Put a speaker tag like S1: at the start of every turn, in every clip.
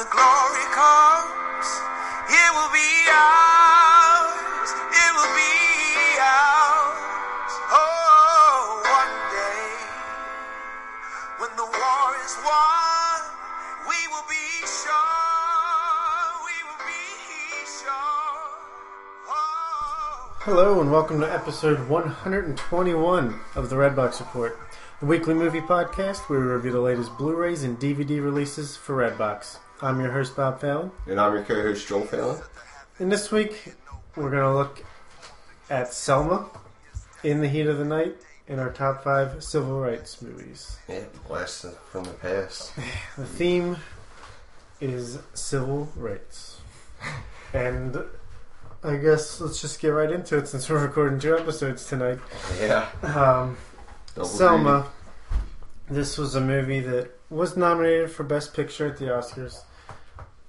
S1: the glory
S2: Hello and welcome to episode 121 of the Redbox Report, the weekly movie podcast where we review the latest Blu-rays and DVD releases for Redbox. I'm your host Bob Fallon,
S3: And I'm your co-host Joel Fallon.
S2: and this week we're going to look at Selma, In the Heat of the Night, in our top five civil rights movies.
S3: Yeah, blast from the past.
S2: The theme is civil rights, and I guess let's just get right into it since we're recording two episodes tonight.
S3: Yeah.
S2: Um,
S3: Double
S2: Selma. This was a movie that was nominated for Best Picture at the Oscars,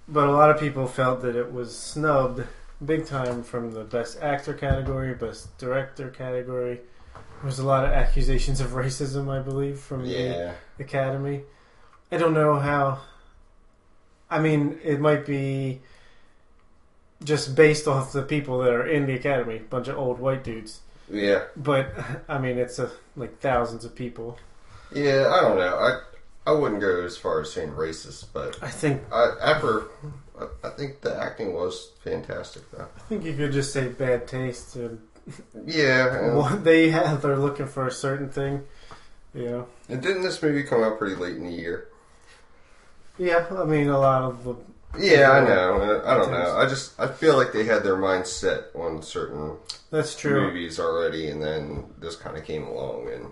S2: but a lot of people felt that it was snubbed big time from the Best Actor category, Best Director category. There was a lot of accusations of racism, I believe, from
S3: Yeah.
S2: the Academy. I don't know how. I mean, it might be just based off the people that are in the Academy, bunch of old white dudes.
S3: Yeah.
S2: But I mean, it's a, like thousands of people.
S3: Yeah, I don't know. I I wouldn't go as far as saying racist, but
S2: I think
S3: I, after I, think the acting was fantastic though.
S2: I think you could just say bad taste. And
S3: Yeah.
S2: What they have, they're looking for a certain thing. You know.
S3: and didn't this movie come out pretty late in the year?
S2: Yeah, I mean, a lot of the
S3: Yeah, I know. I don't know. I just I feel like they had their mind set on certain
S2: that's true.
S3: movies already, and then this kind of came along, and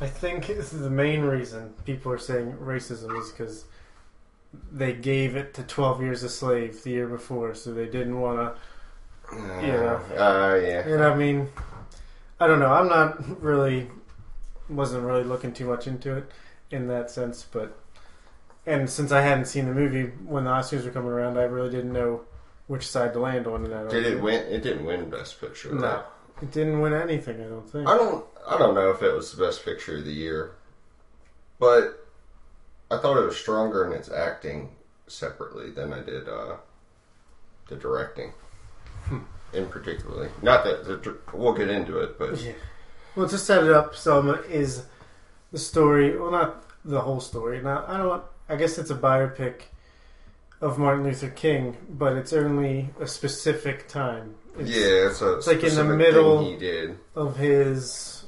S2: I think this is the main reason people are saying racism is because they gave it to Twelve Years a Slave the year before, so they didn't want to
S3: uh,
S2: Yeah.
S3: uh, yeah,
S2: And I mean, I don't know. I'm not really, wasn't really looking too much into it in that sense. But, and since I hadn't seen the movie when the Oscars were coming around, I really didn't know which side to land on in that.
S3: Did it win? It didn't win Best Picture. right?
S2: No, it didn't win anything. I don't think.
S3: I don't. I don't know if it was the best picture of the year, but I thought it was stronger in its acting separately than I did uh, the directing, in particularly. Not that the, we'll get into it, but
S2: Yeah. Well, to set it up, Selma is the story. Well, not the whole story. Now, I don't. I guess it's a biopic of Martin Luther King, but it's only a specific time. It's
S3: yeah, it's a
S2: it's like in the middle-
S3: he did.
S2: of his,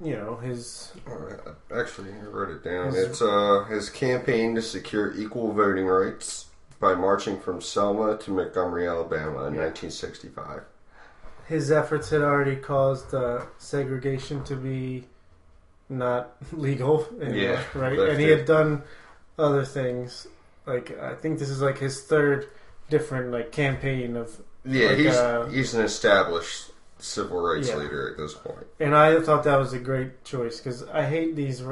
S2: you know, his.
S3: Alright, Actually, I wrote it down.
S2: His-
S3: It's uh, his campaign to secure equal voting rights by marching from Selma to Montgomery, Alabama in
S2: Yeah.
S3: 1965.
S2: His efforts had already caused uh, segregation to be not legal anymore,
S3: Yeah,
S2: right? And he
S3: it.
S2: had done other things. Like I think this is like his third different like campaign of
S3: Yeah,
S2: Like,
S3: he's
S2: uh,
S3: he's an established civil rights
S2: Yeah.
S3: leader at this point.
S2: And I thought that was a great choice because I hate these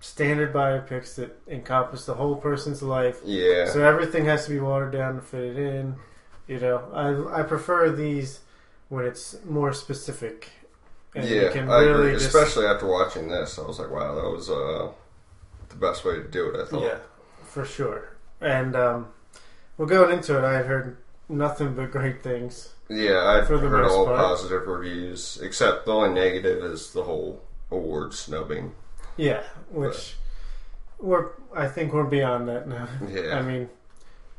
S2: standard biopics that encompass the whole person's life.
S3: Yeah,
S2: So everything has to be watered down to fit it in. You know, I I prefer these when it's more specific. And
S3: yeah,
S2: really
S3: agree.
S2: just,
S3: Especially after watching this, I was like, wow, that was uh, the best way to do it. I thought.
S2: yeah, for sure. And um, well, going into it, I had heard nothing but great things.
S3: Yeah, I've
S2: For the
S3: heard all
S2: part.
S3: positive reviews, except the only negative is the whole award snubbing.
S2: Yeah, which we're I think we're beyond that now.
S3: Yeah,
S2: I mean,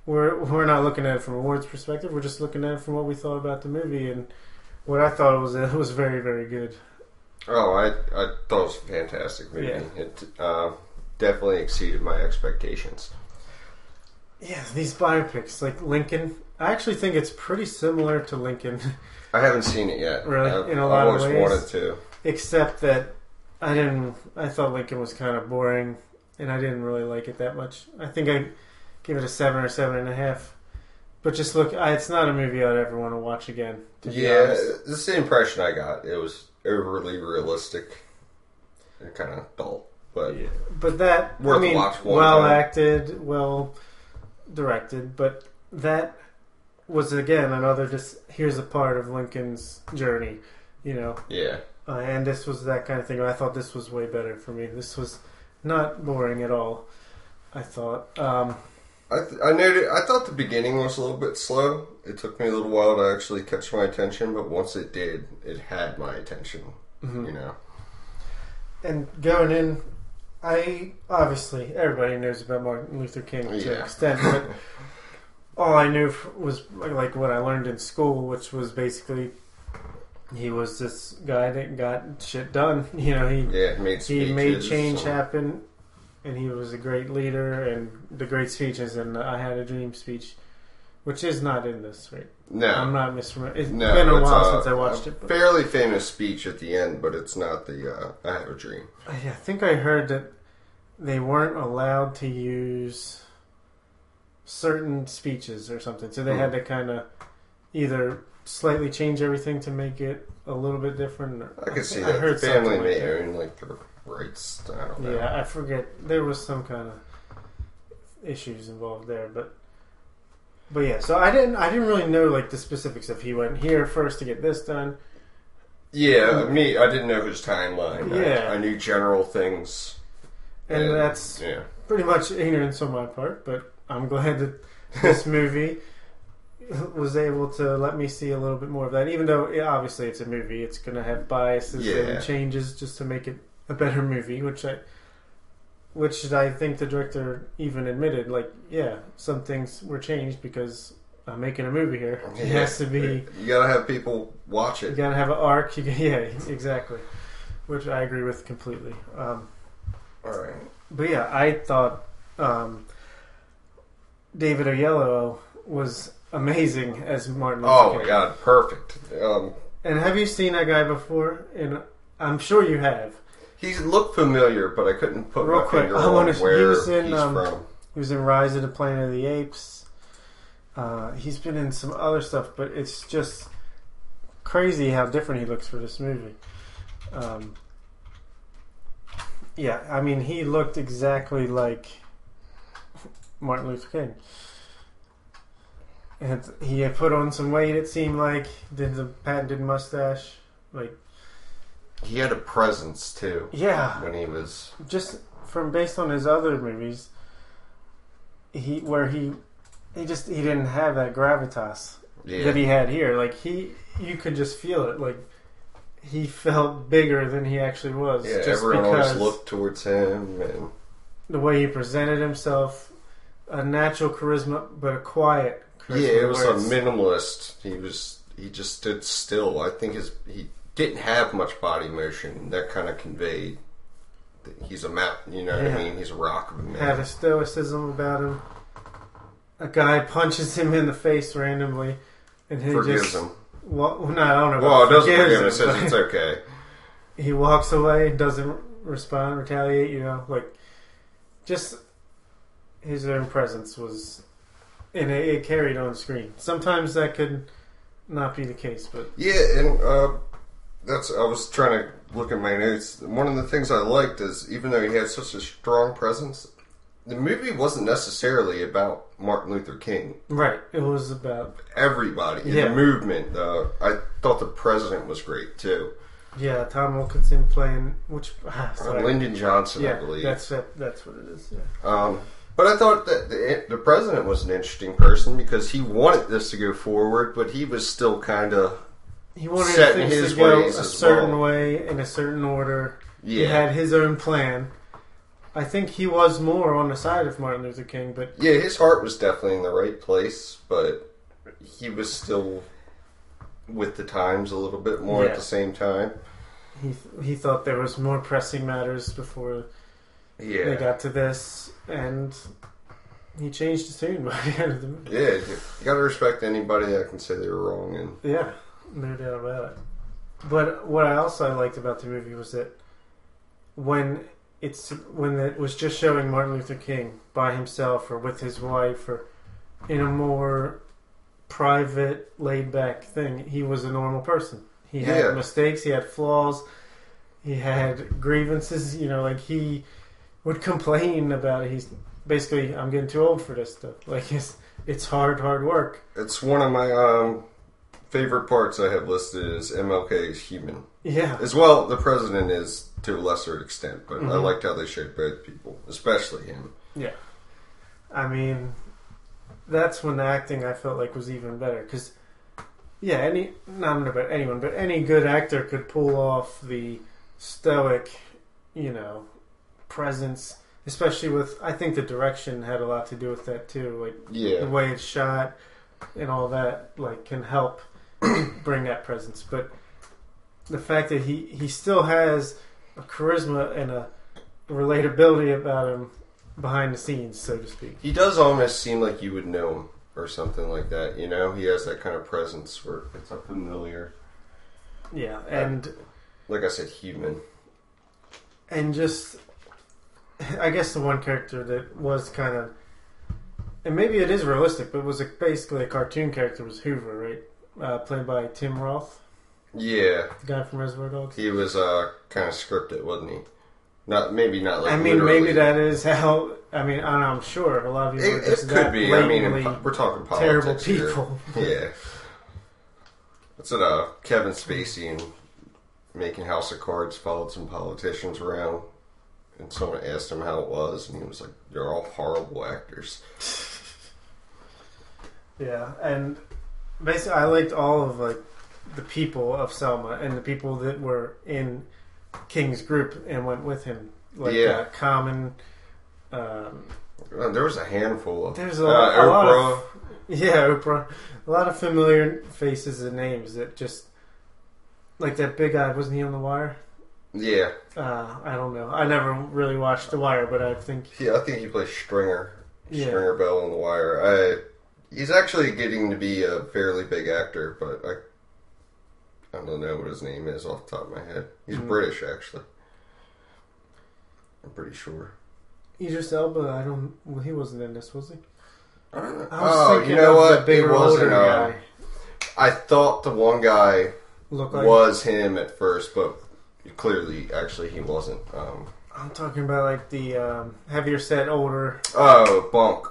S2: we're we're not looking at it from a awards perspective. We're just looking at it from what we thought about the movie and what I thought was. It was very very good.
S3: oh, I I thought it was a fantastic movie.
S2: Yeah.
S3: It uh, definitely exceeded my expectations.
S2: Yeah, these biopics like Lincoln. I actually think it's pretty similar to Lincoln,
S3: I haven't seen it yet.
S2: Really?
S3: I've,
S2: In a lot of ways?
S3: wanted to.
S2: except that I didn't. I thought Lincoln was kind of boring, and I didn't really like it that much. I think I give it a seven or seven and a half. But just look, I, it's not a movie I'd ever want to watch again. To be
S3: Yeah, is the impression I got. It was overly realistic and kind of dull. But
S2: Yeah, but that
S3: Worth
S2: I mean,
S3: a watch one
S2: well
S3: time.
S2: acted, well directed, but that was again another just here's a part of Lincoln's journey, you know.
S3: yeah,
S2: Uh, and this was that kind of thing. I thought this was way better for me. This was not boring at all. I thought, um,
S3: I th- I noted. I thought the beginning was a little bit slow. It took me a little while to actually catch my attention, but once it did, it had my attention. You know.
S2: And going in, I obviously everybody knows about Martin Luther King to an
S3: Yeah.
S2: extent, but all I knew was like what I learned in school, which was basically he was this guy that got shit done. You know, he
S3: Yeah, made
S2: he made change
S3: and-
S2: happen, and he was a great leader. And the great speeches and I had a dream speech, which is not in this, right?
S3: No,
S2: I'm not misremembering. It's
S3: no,
S2: been a
S3: it's
S2: while
S3: a-
S2: since I watched it. But
S3: Fairly famous speech at the end, but it's not the uh, "I Have a Dream."
S2: I I think I heard that they weren't allowed to use certain speeches or something, so they
S3: Hmm.
S2: had to kind of either slightly change everything to make it a little bit different. Or,
S3: I could see
S2: I
S3: that.
S2: heard
S3: the family
S2: something like
S3: may own like the rights. I don't know.
S2: Yeah, I forget. There was some kind of issues involved there, but but yeah. So I didn't I didn't really know like the specifics of he went here first to get this done.
S3: Yeah, hmm. me. I didn't know his timeline. I-
S2: Yeah.
S3: I, knew general things,
S2: And that's
S3: yeah.
S2: pretty much ignorance on my part, but I'm glad that this movie was able to let me see a little bit more of that. Even though yeah, obviously it's a movie, it's going to have biases
S3: Yeah.
S2: and changes just to make it a better movie, which I which I think the director even admitted. Like, yeah, some things were changed because I'm making a movie here. It has to be.
S3: You gotta have people watch it.
S2: You gotta have an arc. You, yeah, exactly. Which I agree with completely. Um,
S3: All right.
S2: but yeah, I thought um, David Oyelowo was amazing as Martin Luther
S3: Oh
S2: King.
S3: my god, perfect. Um,
S2: And have you seen that guy before? And I'm sure you have.
S3: He looked familiar, but I couldn't put
S2: Real
S3: my
S2: quick,
S3: finger
S2: I
S3: on
S2: wanna- he
S3: where
S2: was in,
S3: he's
S2: um,
S3: from.
S2: He was in Rise of the Planet of the Apes. Uh, he's been in some other stuff, but it's just crazy how different he looks for this movie. Um, yeah, I mean, he looked exactly like Martin Luther King. And he had put on some weight, it seemed like. Did the patented mustache. Like,
S3: He had a presence too
S2: yeah.
S3: when he was.
S2: just from based on his other movies, he where he he just he didn't have that gravitas
S3: Yeah,
S2: that he had here. Like he, you could just feel it. Like he felt bigger than he actually was.
S3: yeah.
S2: just
S3: Everyone
S2: because
S3: always looked towards him, and
S2: the way he presented himself, a natural charisma, but a quiet. Charisma
S3: yeah, it was a minimalist. He was. He just stood still. I think his he didn't have much body motion. That kind of conveyed. that He's a mount, you know what I mean. He's a rock of a man.
S2: had a stoicism about him. A guy punches him in the face randomly, and he
S3: Forgives
S2: just
S3: him.
S2: Well, no, I don't know.
S3: Well, it doesn't forgive him.
S2: him,
S3: It says it's okay.
S2: he walks away, doesn't respond, retaliate. You know, like just his own presence was, and it, it carried on screen. Sometimes that could not be the case, but
S3: Yeah, and uh, that's I was trying to look at my notes. One of the things I liked is even though he had such a strong presence, the movie wasn't necessarily about Martin Luther King.
S2: right, it was about
S3: Everybody in
S2: Yeah.
S3: the movement. Uh, I thought the president was great too.
S2: yeah, Tom Wilkinson playing which ah,
S3: Uh. Lyndon Johnson, I
S2: yeah,
S3: believe.
S2: that's it, that's what it is. Yeah,
S3: Um, but I thought that the, the president was an interesting person because he wanted this to go forward, but he was still kind of
S2: he wanted
S3: Setting
S2: things
S3: his
S2: to go a certain
S3: well.
S2: way in a certain order. He had his own plan. I think he was more on the side of Martin Luther King, but
S3: Yeah, his heart was definitely in the right place, but he was still with the times a little bit more
S2: Yeah.
S3: at the same time.
S2: he he thought there was more pressing matters before
S3: Yeah,
S2: they got to this, and he changed his tune by the end of the movie.
S3: yeah. You gotta respect anybody that can say they were wrong, and
S2: Yeah, no doubt about it. But what I also liked about the movie was that when it's when it was just showing Martin Luther King by himself or with his wife or in a more private, laid back thing, he was a normal person. He had
S3: Yeah.
S2: mistakes, he had flaws, he had grievances. You know, like he would complain about it. He's basically, I'm getting too old for this stuff. Like it's it's hard, hard work.
S3: it's one of my um, favorite parts I have listed is MLK is human.
S2: Yeah,
S3: As well, the president is to a lesser extent, but I
S2: Mhm.
S3: liked how they showed both people, especially him. Yeah.
S2: I mean, that's when the acting I felt like was even better because yeah, any not about anyone, but any good actor could pull off the stoic, you know, presence. Especially with, I think the direction had a lot to do with that too. Like
S3: Yeah.
S2: the way it's shot and all that, like can help bring that presence. But the fact that he he still has a charisma and a relatability about him behind the scenes, so to speak.
S3: He does almost seem like you would know him or something like that. You know, he has that kind of presence where it's a familiar,
S2: Yeah, and
S3: like I said, human.
S2: and just I guess the one character that was kind of and maybe it is realistic, but was a, basically a cartoon character was Hoover, right? Uh, played by Tim Roth,
S3: Yeah,
S2: the guy from Reservoir Dogs.
S3: he was uh, kind of scripted, wasn't he? Not maybe not like.
S2: I mean,
S3: literally.
S2: maybe that is how. I mean, I don't know, I'm sure a lot of.
S3: It,
S2: are
S3: it
S2: just
S3: could
S2: that
S3: be. I mean, in po- we're talking
S2: terrible
S3: politics here.
S2: people.
S3: Yeah. That's what uh, Kevin Spacey and making House of Cards followed some politicians around, and someone asked him how it was, and he was like, "They're all horrible actors."
S2: Yeah, and basically, I liked all of like the people of Selma and the people that were in King's group and went with him, like
S3: Yeah.
S2: uh, Common. Um,
S3: Uh, there was a handful of
S2: There's a-
S3: uh,
S2: a lot
S3: Oprah.
S2: of- yeah, Oprah. A lot of familiar faces and names that just like that big guy. Wasn't he on The Wire?
S3: yeah,
S2: Uh, I don't know. I never really watched The Wire, but I think
S3: yeah. I think he plays Stringer,
S2: Yeah.
S3: Stringer Bell on The Wire. He's actually getting to be a fairly big actor, but I, I don't know what his name is off the top of my head. He's
S2: Mhm.
S3: British, actually. I'm pretty sure.
S2: Idris Elba. I don't. Well, he wasn't in this, was he?
S3: I don't know.
S2: I was
S3: Oh,
S2: thinking
S3: you know
S2: of
S3: what?
S2: The bigger,
S3: it wasn't.
S2: older
S3: Uh,
S2: guy.
S3: I thought the one guy
S2: like
S3: was him at first, but clearly, actually, he wasn't. Um,
S2: I'm talking about like the um, heavier set, older.
S3: oh, Bunk,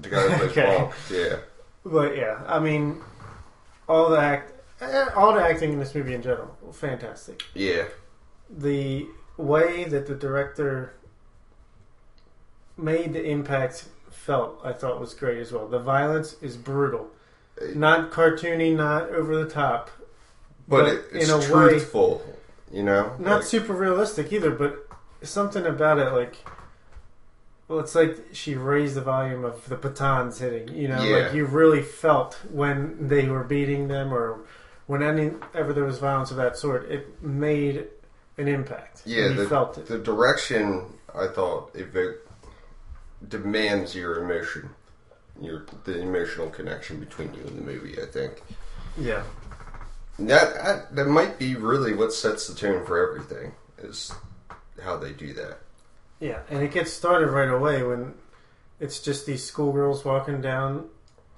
S3: guy who plays
S2: Okay.
S3: Yeah,
S2: But yeah, I mean, all the act, eh, all the acting in this movie in general, fantastic.
S3: yeah,
S2: The way that the director made the impact felt, I thought was great as well. The violence is brutal, not cartoony, not over the top,
S3: but,
S2: But
S3: it, it's
S2: in a way-
S3: truthful. you know,
S2: not
S3: Like,
S2: super realistic either. But something about it, like. Well, it's like she raised the volume of the batons hitting. You know,
S3: Yeah.
S2: like you really felt when they were beating them, or when any ever there was violence of that sort. It made an impact.
S3: Yeah,
S2: you
S3: the-
S2: felt it.
S3: the direction. I thought it demands your emotion, your the emotional connection between you and the movie. I think.
S2: yeah,
S3: That, that that might be really what sets the tone for everything is how they do that.
S2: Yeah, and it gets started right away when it's just these schoolgirls walking down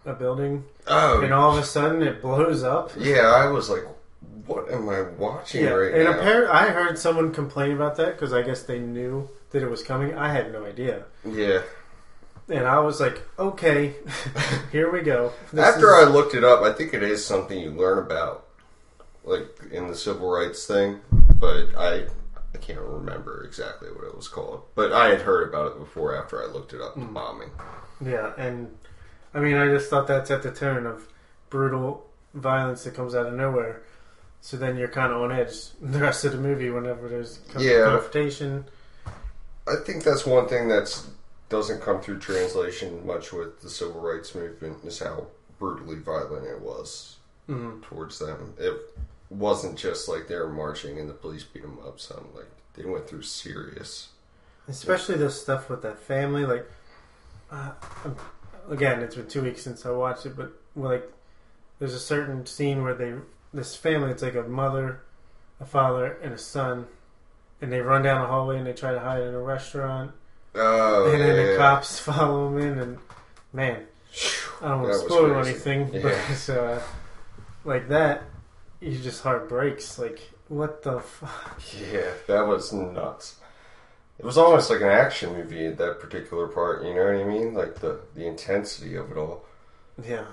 S2: a building,
S3: Oh,
S2: and all of a sudden it blows up.
S3: yeah. I was like, "What am I watching
S2: Yeah,
S3: right
S2: and
S3: now?"
S2: apparently I heard someone complain about that because I guess they knew that it was coming. I had no idea,
S3: yeah.
S2: and I was like, "Okay, here we go." This
S3: After
S2: is-
S3: I looked it up, I think it is something you learn about, like in the civil rights thing. But I, I can't remember exactly what it was called. But I had heard about it before. After I looked it up, the bombing.
S2: Yeah, and I mean, I just thought that's at the tone of brutal violence that comes out of nowhere. So then you're kind of on edge the rest of the movie whenever there's
S3: Yeah.
S2: confrontation.
S3: I think that's one thing that's doesn't come through translation much with the civil rights movement is how brutally violent it was
S2: Mm.
S3: towards them. It wasn't just like they were marching and the police beat them up. Some like they went through serious.
S2: Especially the stuff with that family. Like, uh, again, it's been two weeks since I watched it, but like, there's a certain scene where they this family. It's like a mother, a father, and a son, and they run down a hallway and they try to hide in a restaurant.
S3: Oh,
S2: and then
S3: yeah.
S2: the cops follow them in, and man, I don't want to spoil anything,
S3: Yeah.
S2: but uh, like that, you just heart breaks. Like, what the fuck?
S3: Yeah, that was nuts. It was almost like an action movie at that particular part. You know what I mean? Like the the intensity of it all.
S2: Yeah,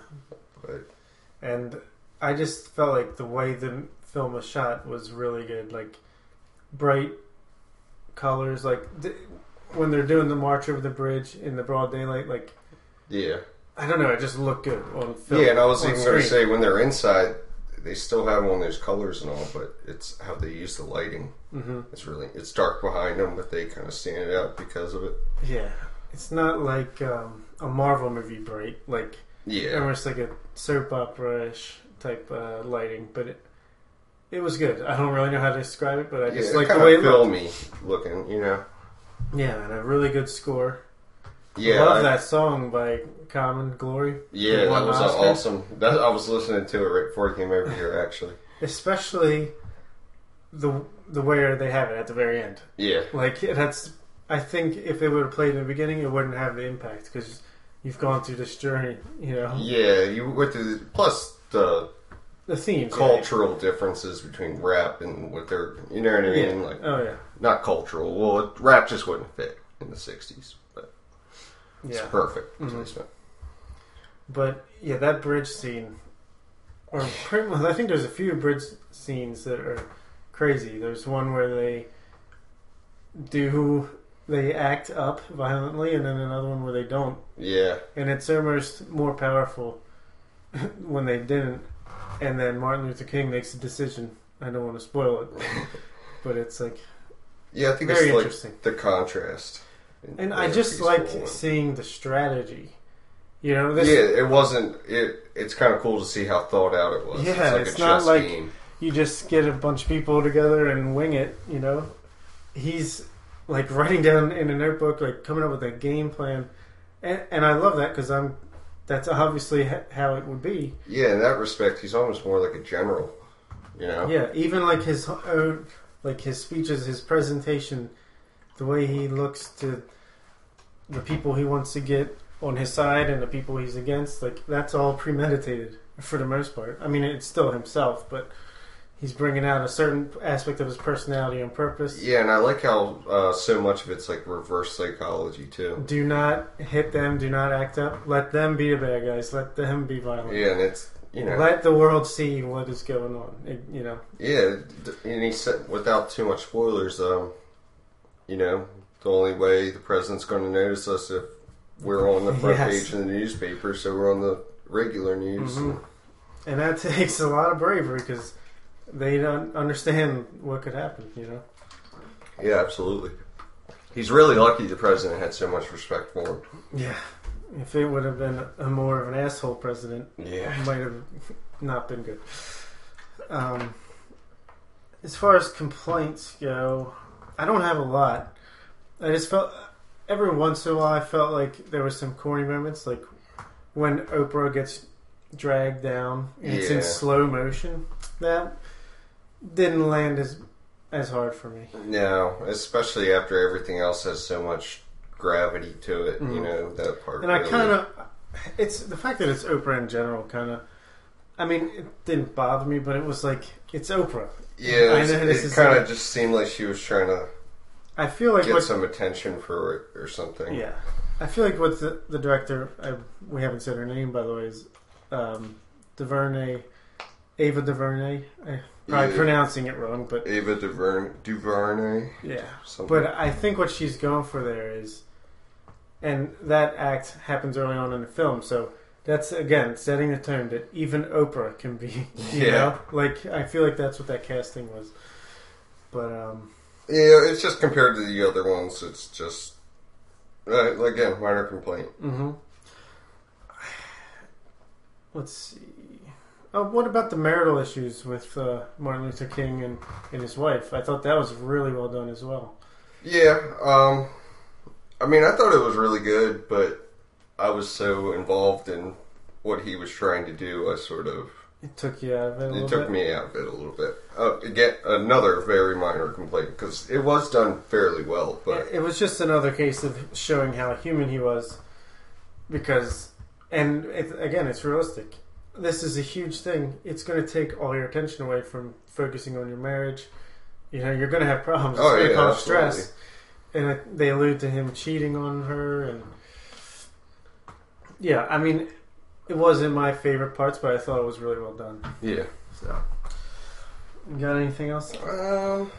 S3: But
S2: and I just felt like the way the film was shot was really good. Like bright colors, like th- when they're doing the march over the bridge in the broad daylight. Like
S3: yeah,
S2: I don't know. It just looked good on film.
S3: Yeah, and I was even going to say when they're inside, they still have all those colors and all, but it's how they use the lighting.
S2: hmm
S3: It's really it's dark behind them, but they kind of stand out because of it.
S2: Yeah, it's not like um, a Marvel movie bright, like
S3: Yeah,
S2: almost like a soap opera ish type uh, lighting, but it it was good. I don't really know how to describe it, but I just
S3: it
S2: like the way it looked.
S3: filmy looking, you know.
S2: Yeah, and a really good score.
S3: Yeah,
S2: Love
S3: I-
S2: that song by Common Glory.
S3: Yeah, that was
S2: Oscar.
S3: awesome. That, I was listening to it right before I came over here, actually.
S2: especially the the way they have it at the very end.
S3: Yeah,
S2: Like it has. I think if they would have played in the beginning, it wouldn't have the impact because you've gone through this journey. You know,
S3: yeah. You went through the, plus the
S2: the themes. yeah.
S3: cultural differences between rap and what they're, you know what I
S2: Yeah.
S3: mean? Like
S2: Oh yeah.
S3: not cultural. Well, rap just wouldn't fit in the '60s, but it's
S2: Yeah.
S3: perfect
S2: Mhm.
S3: placement.
S2: But yeah, that bridge scene, or pretty much, I think there's a few bridge scenes that are crazy. There's one where they do they act up violently, and then another one where they don't,
S3: Yeah,
S2: and it's almost more powerful when they didn't. And then Martin Luther King makes a decision. I don't want to spoil it, but it's like
S3: yeah. I think
S2: very
S3: it's like
S2: interesting.
S3: the contrast.
S2: And I just like seeing the strategy. You know, this
S3: yeah, it wasn't. It it's kind of cool to see how thought out it was.
S2: Yeah,
S3: it's, like
S2: it's
S3: a
S2: not
S3: chess
S2: like-
S3: game.
S2: you just get a bunch of people together and wing it, you know. He's like writing down in a notebook, like coming up with a game plan, and, and I love that because I'm. That's obviously how it would be.
S3: Yeah, in that respect, he's almost more like a general. You know.
S2: Yeah, even like his own, like his speeches, his presentation, the way he looks to the people he wants to get on his side and the people he's against, like that's all premeditated for the most part. I mean, it's still himself, but he's bringing out a certain aspect of his personality on purpose.
S3: Yeah, and I like how uh, so much of it's like reverse psychology too.
S2: Do not hit them. Do not act up. Let them be the bad guys. Let them be violent.
S3: Yeah, and it's you know,
S2: Let the world see what is going on. It- you know.
S3: yeah, and he said without too much spoilers, um, you know, the only way the president's going to notice us if we're on the front
S2: Yes.
S3: page of the newspaper, so we're on the regular news.
S2: Mhm. And that takes a lot of bravery because they don't understand what could happen. You know.
S3: Yeah, absolutely. He's really lucky the president had so much respect for him.
S2: Yeah. If it would have been a more of an asshole president,
S3: Yeah.
S2: it might have not been good. Um, as far as complaints go, I don't have a lot. I just felt every once in a while I felt like there was some corny moments, like when Oprah gets dragged down and it's in slow motion. That didn't land as as hard for me.
S3: No, especially after everything else has so much gravity to it. You
S2: Mhm.
S3: know that part.
S2: And I
S3: really-
S2: kind of, it's the fact that it's Oprah in general. Kind of, I mean, it didn't bother me, but it was like it's Oprah.
S3: yeah,
S2: I know this
S3: it
S2: is
S3: kind
S2: like-
S3: of just seemed like she was trying to
S2: I feel like
S3: get
S2: what,
S3: some attention for it or something.
S2: yeah, I feel like what the, the director, I, we haven't said her name by the way, is um, DuVernay, Ava DuVernay. I'm probably
S3: Yeah.
S2: pronouncing it wrong, but
S3: Ava DuVernay, DuVernay,
S2: yeah.
S3: something.
S2: But I think what she's going for there is, and that act happens early on in the film, so that's again setting the tone that even Oprah can be. You
S3: Yeah.
S2: know, like I feel like that's what that casting was. But um,
S3: yeah, it's just compared to the other ones, it's just uh, again minor complaint.
S2: Mm-hmm. let's see. Oh, what about the marital issues with uh, Martin Luther King and, and his wife? I thought that was really well done as well.
S3: Yeah, um, I mean, I thought it was really good, but I was so involved in what he was trying to do, I sort of
S2: It took you out of it a
S3: it took
S2: bit.
S3: me out of it a little bit. Uh, again, another very minor complaint because it was done fairly well, but
S2: it was just another case of showing how human he was, because, and it, again, it's realistic. This is a huge thing. It's going to take all your attention away from focusing on your marriage. You know, you're going to have problems.
S3: Oh, yeah,
S2: cause stress. And it, they allude to him cheating on her, and yeah, I mean, it wasn't my favorite parts, but I thought it was really well done.
S3: yeah.
S2: So, you got anything else?
S3: Um,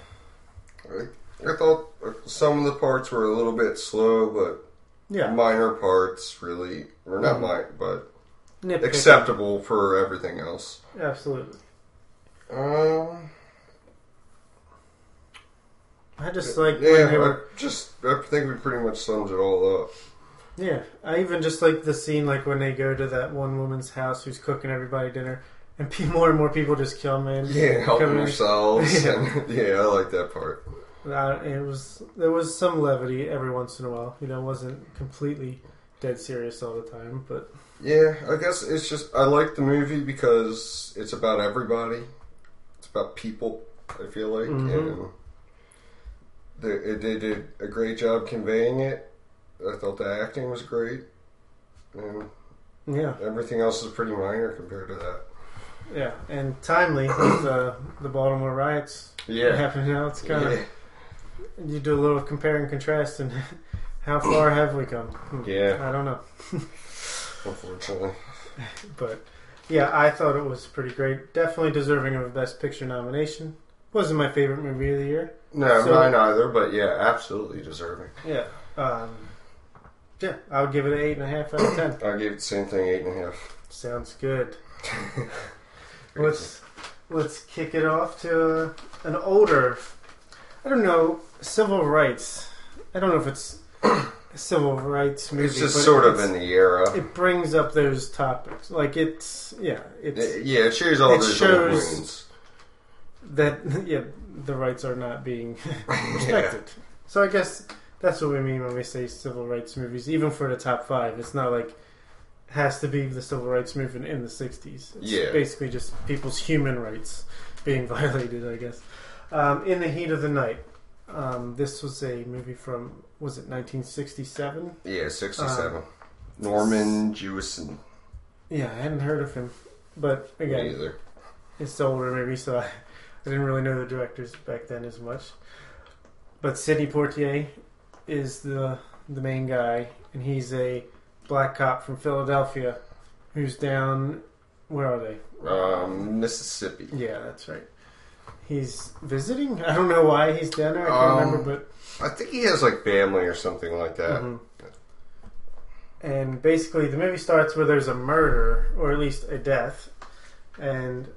S3: I, I thought some of the parts were a little bit slow, but
S2: Yeah,
S3: minor parts, really, or not
S2: Mhm.
S3: minor, but
S2: nitpicking.
S3: acceptable for everything else.
S2: Absolutely.
S3: Um,
S2: I just like
S3: yeah,
S2: when they
S3: I
S2: were.
S3: just I think we pretty much summed it all up.
S2: Yeah, I even just like the scene like when they go to that one woman's house who's cooking everybody dinner, and pe- more and more people just come in.
S3: Yeah, helping
S2: in.
S3: themselves.
S2: Yeah.
S3: and, yeah, I like that part.
S2: Uh, it was there was some levity every once in a while. You know, it wasn't completely dead serious all the time, but
S3: Yeah, I guess it's just I like the movie because it's about everybody. It's about people. I feel like,
S2: Mhm.
S3: and they, it, they did a great job conveying it. I thought the acting was great, and
S2: yeah,
S3: everything else is pretty minor compared to that.
S2: yeah, and timely with uh, the Baltimore riots Yeah, happening now. It's kind of
S3: yeah,
S2: you do a little compare and contrast, and how far have we come? Hmm,
S3: Yeah.
S2: I don't know.
S3: unfortunately.
S2: But yeah, I thought it was pretty great. Definitely deserving of a Best Picture nomination. Wasn't my favorite movie of the year.
S3: No,
S2: So-
S3: mine either, but yeah, absolutely deserving.
S2: Yeah. Um, yeah, I would give it an eight and a half out of ten.
S3: I gave it the same thing, eight and a half.
S2: Sounds good. Let's let's kick it off to an older. I don't know civil rights. I don't know if it's a civil rights movie.
S3: It's just sort of in the era.
S2: It brings up those topics. Like it's yeah, it's
S3: yeah, it shares all
S2: it
S3: those
S2: shows-
S3: wounds.
S2: that yeah the rights are not being respected. So I guess that's what we mean when we say civil rights movies. Even for the top five, it's not like has to be the civil rights movement in the '60s. It's
S3: Yeah.
S2: basically just people's human rights being violated. I guess. Um, in the heat of the night. Um, this was a movie from was it 1967?
S3: Yeah, 67. Norman Jewison.
S2: Yeah, I hadn't heard of him, but again,
S3: either.
S2: it's older movie, so I, I didn't really know the directors back then as much. But Sidney Poitier is the the main guy, and he's a black cop from Philadelphia who's down. Where are they?
S3: Um, Mississippi.
S2: Yeah, that's right. He's visiting. I don't know why he's down there. I can't
S3: Um,
S2: remember, but
S3: I think he has like family or something like that.
S2: Mhm. And basically, the movie starts where there's a murder, or at least a death, and,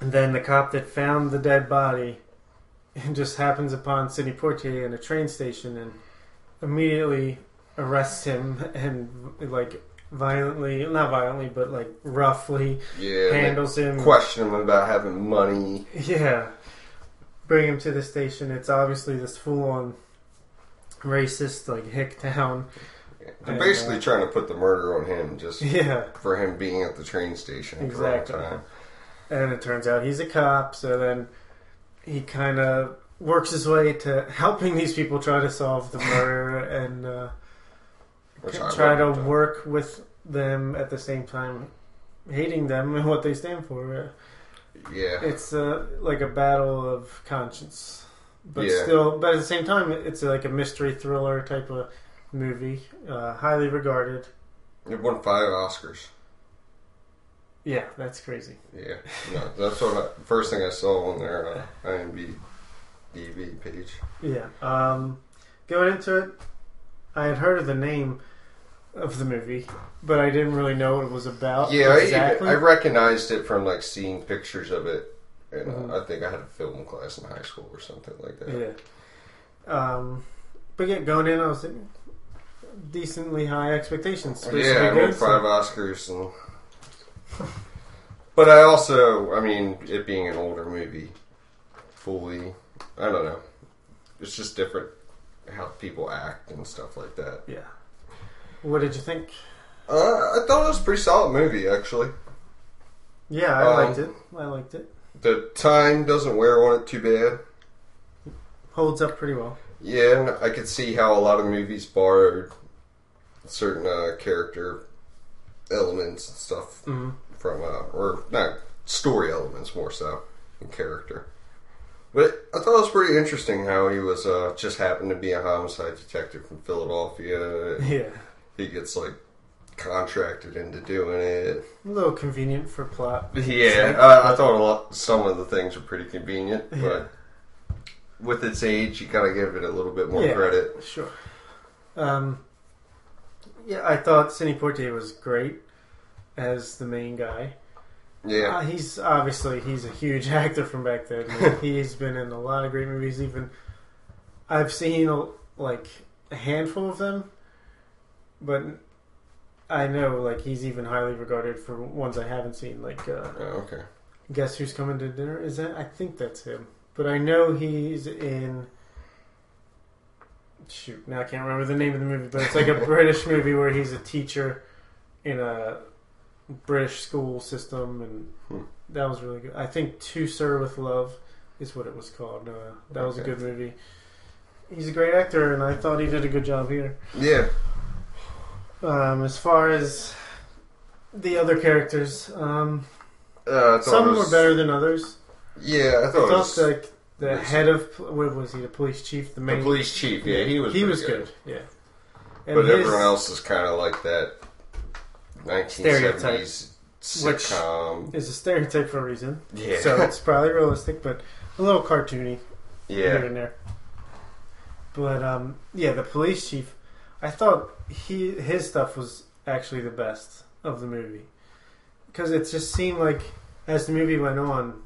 S2: and then the cop that found the dead body just happens upon Sidney Poitier in a train station and immediately arrests him and like violently, not violently, but like roughly
S3: Yeah.
S2: handles him.
S3: Question him about having money.
S2: Yeah. Bring him to the station. It's obviously this full on racist, like hick town.
S3: They're
S2: And,
S3: basically
S2: uh,
S3: trying to put the murder on him just
S2: Yeah.
S3: for him being at the train station.
S2: Exactly.
S3: For a long time.
S2: And it turns out he's a cop, so then he kind of works his way to helping these people try to solve the murder and uh, try to work with them at the same time, hating them and what they stand for.
S3: Yeah.
S2: It's uh, like a battle of conscience, but
S3: Yeah.
S2: still, but at the same time, it's like a mystery thriller type of movie, uh, highly regarded.
S3: It won five Oscars.
S2: Yeah, that's crazy.
S3: Yeah. No, that's what I, first thing I saw on their uh, IMDb page.
S2: Yeah. Um, going into it, I had heard of the name of the movie, but I didn't really know what it was about.
S3: Yeah,
S2: exactly.
S3: I, I recognized it from like seeing pictures of it, and uh,
S2: Mhm.
S3: I think I had a film class in high school or something like that.
S2: yeah. Um, but yeah, going in, I was decently high expectations.
S3: Yeah, I won five Oscars, and but I also, I mean, it being an older movie, fully, I don't know, it's just different how people act and stuff like that.
S2: Yeah. What did you think?
S3: Uh, I thought it was a pretty solid movie, actually.
S2: Yeah, I
S3: Um,
S2: liked it. I liked it.
S3: The time doesn't wear on it too bad.
S2: Holds up pretty well.
S3: Yeah, and I could see how a lot of movies borrowed certain uh, character elements and stuff
S2: Mm.
S3: From, uh, or not story elements more so than character. But I thought it was pretty interesting how he was uh, just happened to be a homicide detective from Philadelphia.
S2: Yeah.
S3: He gets like contracted into doing it.
S2: A little convenient for plot.
S3: Yeah, uh, I thought a lot. Some of the things were pretty convenient,
S2: Yeah.
S3: but with its age, you gotta give it a little bit more
S2: Yeah.
S3: credit.
S2: Sure. Um, yeah, I thought Sidney Poitier was great as the main guy.
S3: Yeah.
S2: Uh, he's obviously he's a huge actor from back then. He's been in a lot of great movies. Even I've seen a, like a handful of them, but I know like he's even highly regarded for ones I haven't seen. Like uh,
S3: Oh, okay.
S2: Guess Who's Coming to Dinner? Is that? I think that's him. But I know he's in. Shoot, now I can't remember the name of the movie, but it's like a British movie where he's a teacher in a British school system, and
S3: Hmm.
S2: that was really good. I think To Sir with Love is what it was called. Uh, that was a good movie. He's a great actor, and I thought he did a good job here.
S3: Yeah.
S2: Um, as far as the other characters, um,
S3: Uh,
S2: some
S3: was-
S2: were better than others.
S3: Yeah, I
S2: I
S3: thought, it
S2: thought
S3: was,
S2: like the head of what was he? The police chief, the
S3: the
S2: main
S3: police chief. Yeah, he was.
S2: he was good. Yeah, and
S3: But
S2: his-
S3: everyone else is kind of like that 1970s
S2: Which- is a stereotype for a reason,
S3: yeah.
S2: so it's probably realistic, but a little cartoony here
S3: yeah.
S2: and there. But um, yeah, the police chief, I thought he his stuff was actually the best of the movie because it just seemed like as the movie went on,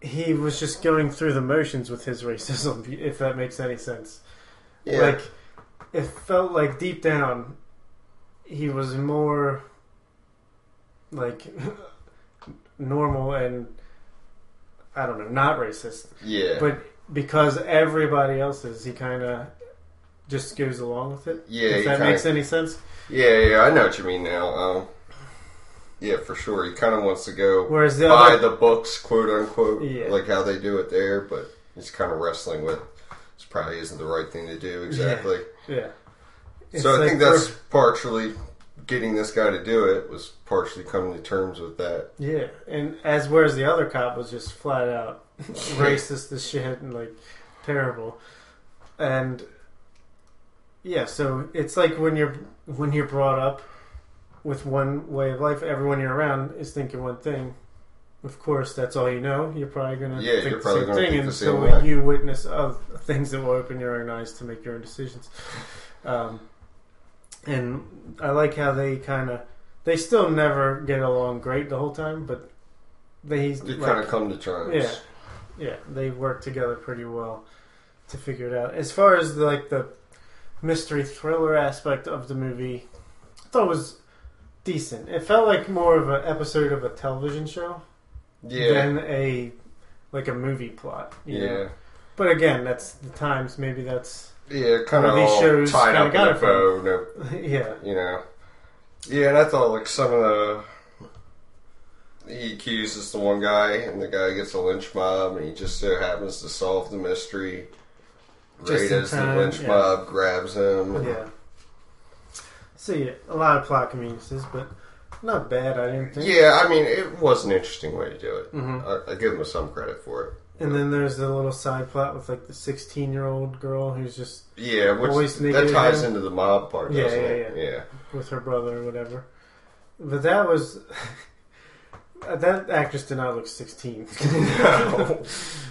S2: he was just going through the motions with his racism, if that makes any sense.
S3: Yeah.
S2: Like it felt like deep down he was more like normal and I don't know, not racist.
S3: yeah.
S2: But because everybody else is, he kind of just goes along with it.
S3: yeah.
S2: if that
S3: kinda-
S2: makes any sense.
S3: Yeah, yeah. I know what you mean now. Um, yeah, for sure. He kind of wants to go
S2: Whereas the
S3: by
S2: other,
S3: the books, quote unquote,
S2: Yeah.
S3: like how they do it there. But he's kind of wrestling with. This probably isn't the right thing to do exactly.
S2: yeah. It's
S3: So I
S2: like
S3: think that's partially getting this guy to do it was partially coming to terms with that.
S2: yeah, and as whereas the other cop was just flat out racist as shit and like terrible, and yeah, so it's like when you're when you're brought up with one way of life, everyone you're around is thinking one thing. Of course, that's all you know. You're probably gonna
S3: Yeah,
S2: think the same thing
S3: think the same
S2: until
S3: way.
S2: you witness of things that will open your own eyes to make your own decisions. Um, and I like how they kind of they still never get along great the whole time, but they
S3: You
S2: like,
S3: kind of come to terms.
S2: yeah, yeah, they work together pretty well to figure it out. As far as like the mystery thriller aspect of the movie, I thought it was decent. It felt like more of an episode of a television show
S3: Yeah.
S2: than a like a movie plot.
S3: yeah.
S2: know? But again, that's the times. Maybe that's
S3: Yeah, kind of all
S2: shows
S3: tied up in a bow. No,
S2: yeah,
S3: you know. Yeah, and I thought like some of the he accuses the one guy, and the guy gets a lynch mob, and he just so happens to solve the mystery.
S2: Just
S3: Right as the lynch
S2: yeah.
S3: mob grabs him.
S2: yeah. Yeah, a lot of plot conveniences, but not bad. I didn't think.
S3: Yeah, I mean, it was an interesting way to do it.
S2: hmm
S3: I, I give him some credit for it.
S2: And then there's the little side plot with like the 16 year old girl who's just
S3: Yeah, which that ties into the mob part,
S2: Yeah,
S3: doesn't
S2: yeah,
S3: it?
S2: yeah. with her brother or whatever. But that was that actress did not look 16.
S3: No.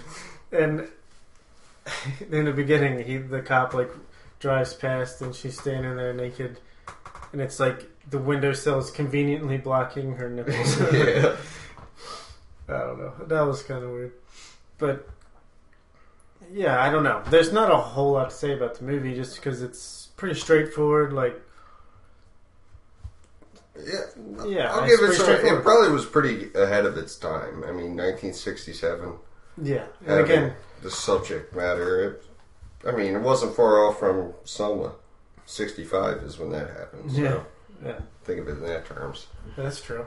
S2: and in the beginning, he the cop like drives past and she's standing there naked, and it's like the windowsill is conveniently blocking her nipples.
S3: yeah.
S2: I don't know. That was kind of weird, but yeah, I don't know. There's not a whole lot to say about the movie just because it's pretty straightforward. Like,
S3: Yeah.
S2: yeah,
S3: I'll give it some. It probably was pretty ahead of its time. I mean, 1967.
S2: yeah, and again,
S3: the subject matter. It, I mean, it wasn't far off from Selma. 65 is when that happened. So
S2: Yeah. yeah,
S3: think of it in that terms.
S2: that's true.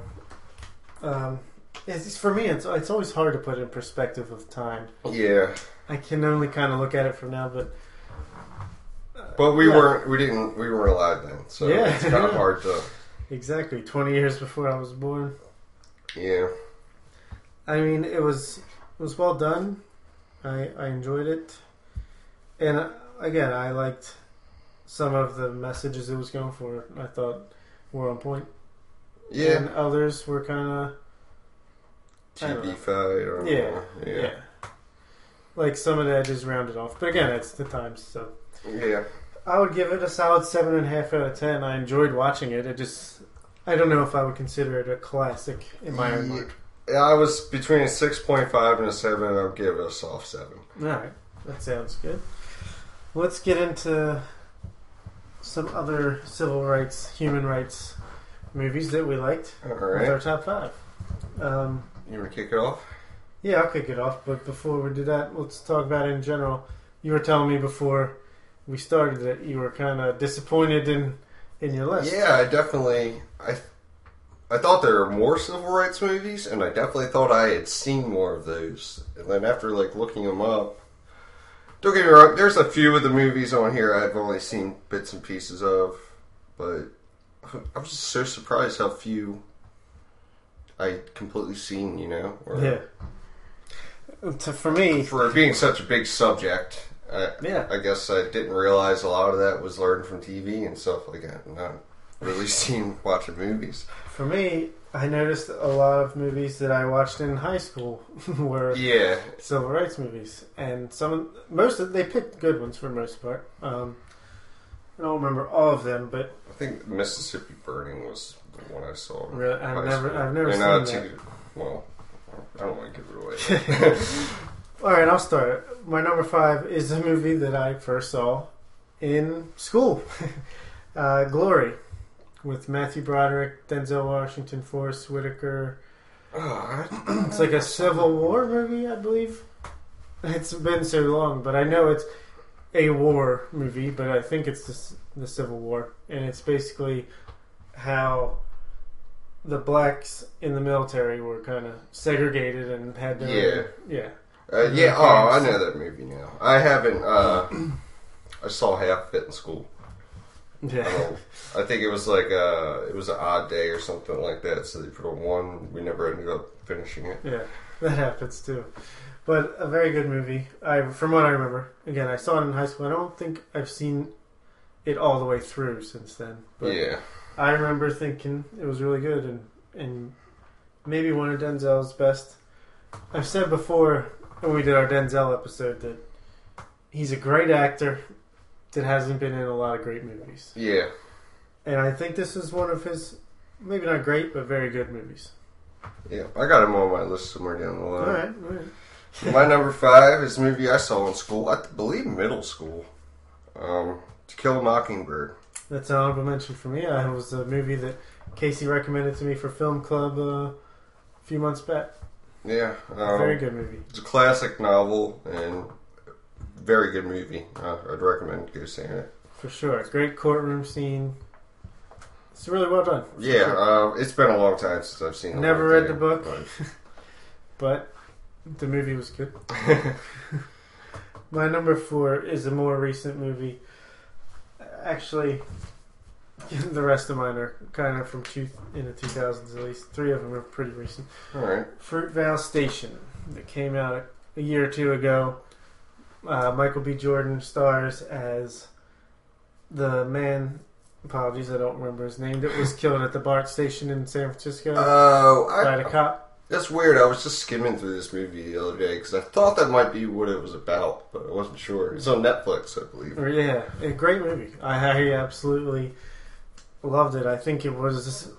S2: Um, it's, for me, it's it's always hard to put in perspective of time.
S3: Yeah,
S2: I can only kind of look at it from now, but uh,
S3: but we
S2: yeah,
S3: weren't. We didn't. We weren't alive then, so
S2: Yeah.
S3: it's kind of hard to.
S2: exactly twenty years before I was born.
S3: Yeah,
S2: I mean, it was it was well done. I I enjoyed it, and uh, again, I liked some of the messages it was going for. I thought were on point.
S3: yeah.
S2: and others were kind of I don't know.
S3: TV fight or
S2: yeah,
S3: yeah,
S2: yeah, Like some of the edges rounded off, but again, it's the times. So,
S3: yeah.
S2: I would give it a solid seven and a half out of ten. I enjoyed watching it. It just, I don't know if I would consider it a classic in my own mind.
S3: Yeah, I was between a 6.5 and a 7. I'll give it a soft 7.
S2: All right, that sounds good. Let's get into some other civil rights, human rights movies that we liked
S3: All
S2: with our top five. Um,
S3: You want to kick it off?
S2: yeah, I'll kick it off. But before we do that, let's talk about it in general. You were telling me before we started that you were kind of disappointed in in your list.
S3: Yeah, I definitely. I I thought there were more civil rights movies, and I definitely thought I had seen more of those. And then after like looking them up, don't get me wrong. There's a few of the movies on here I've only seen bits and pieces of, but I was just so surprised how few I completely seen. You know, or-
S2: yeah. To, for me,
S3: For being such a big subject, I,
S2: Yeah.
S3: I guess I didn't realize a lot of that was learned from TV and stuff like that. Not really seen watching movies.
S2: for me, I noticed a lot of movies that I watched in high school were
S3: Yeah,
S2: civil rights movies, and some most of they picked good ones for the most part. Um, I don't remember all of them, but
S3: think Mississippi Burning was the one I saw.
S2: Really? I've never-
S3: school.
S2: I've never
S3: And, uh,
S2: seen
S3: to- Well, I don't want to give it away.
S2: all right, I'll start. My number five is a movie that I first saw in school, uh, Glory, with Matthew Broderick, Denzel Washington, Forest Whitaker.
S3: Oh, I-
S2: It's like a Civil War movie, I believe. It's been so long, but I know it's a war movie, but I think it's the, the Civil War, and it's basically how the blacks in the military were kind of segregated and had their yeah
S3: uh, yeah. Oh, I know that movie now. I haven't. Uh, I saw half of it in school. I,
S2: yeah
S3: don't, I think it was like uh, it was an odd day or something like that. So they put on one. We never ended up finishing it.
S2: yeah that happens too. But a very good movie. I from what I remember, again I saw it in high school. I don't think I've seen it all the way through since then. But
S3: yeah.
S2: I remember thinking it was really good and and maybe one of Denzel's best. I've said before when we did our Denzel episode that he's a great actor that hasn't been in a lot of great movies.
S3: Yeah.
S2: And I think this is one of his maybe not great but very good movies.
S3: Yeah. I got him on my list somewhere down the line.
S2: All right, all right.
S3: My number five is a movie I saw in school. I believe middle school. Um, to Kill a Mockingbird.
S2: That's an honorable mention for me. Uh, it was a movie that Casey recommended to me for film club uh, a few months back.
S3: Yeah.
S2: very
S3: Um,
S2: good movie.
S3: it's a classic novel and very good movie. Uh, I'd recommend go seeing it.
S2: For sure. Great courtroom scene. It's really well done.
S3: Yeah.
S2: sure.
S3: Uh, it's been a long time since I've seen.
S2: Never read
S3: thing,
S2: the book.
S3: but-
S2: but the movie was good. My number four is a more recent movie. Actually, the rest of mine are kind of from two, in the 2000s at least. Three of them are pretty recent.
S3: All right.
S2: Fruitvale Station that came out a year or two ago. Uh, Michael B. Jordan stars as the man. Apologies, I don't remember his name. That was killed at the BART station in San Francisco
S3: Oh,
S2: by
S3: I,
S2: the cop.
S3: That's weird. I was just skimming through this movie the other day because I thought that might be what it was about, but I wasn't sure. It's on Netflix, I believe.
S2: Yeah, a great movie. I, I absolutely loved it. I think it was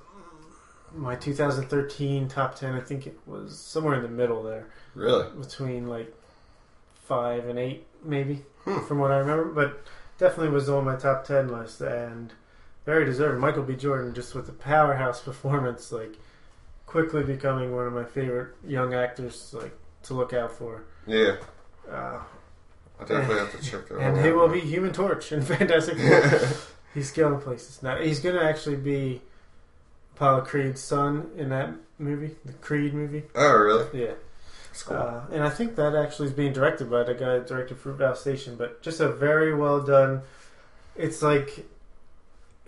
S2: my 2013 top 10. I think it was somewhere in the middle there,
S3: Really?
S2: between like five and eight, maybe,
S3: Hmm.
S2: from what I remember. But definitely was on my top 10 list and very deserved. Michael B. Jordan, just with a powerhouse performance, like quickly becoming one of my favorite young actors, like to look out for.
S3: Yeah.
S2: Uh,
S3: I definitely have to check that out.
S2: and he will be Human Torch in Fantastic Four. He's going places now. He's going to actually be Apollo Creed's son in that movie, the Creed movie.
S3: oh, really?
S2: Yeah,
S3: cool.
S2: uh, and I think that actually is being directed by the guy that directed Fruitvale Station. But just a very well done. It's like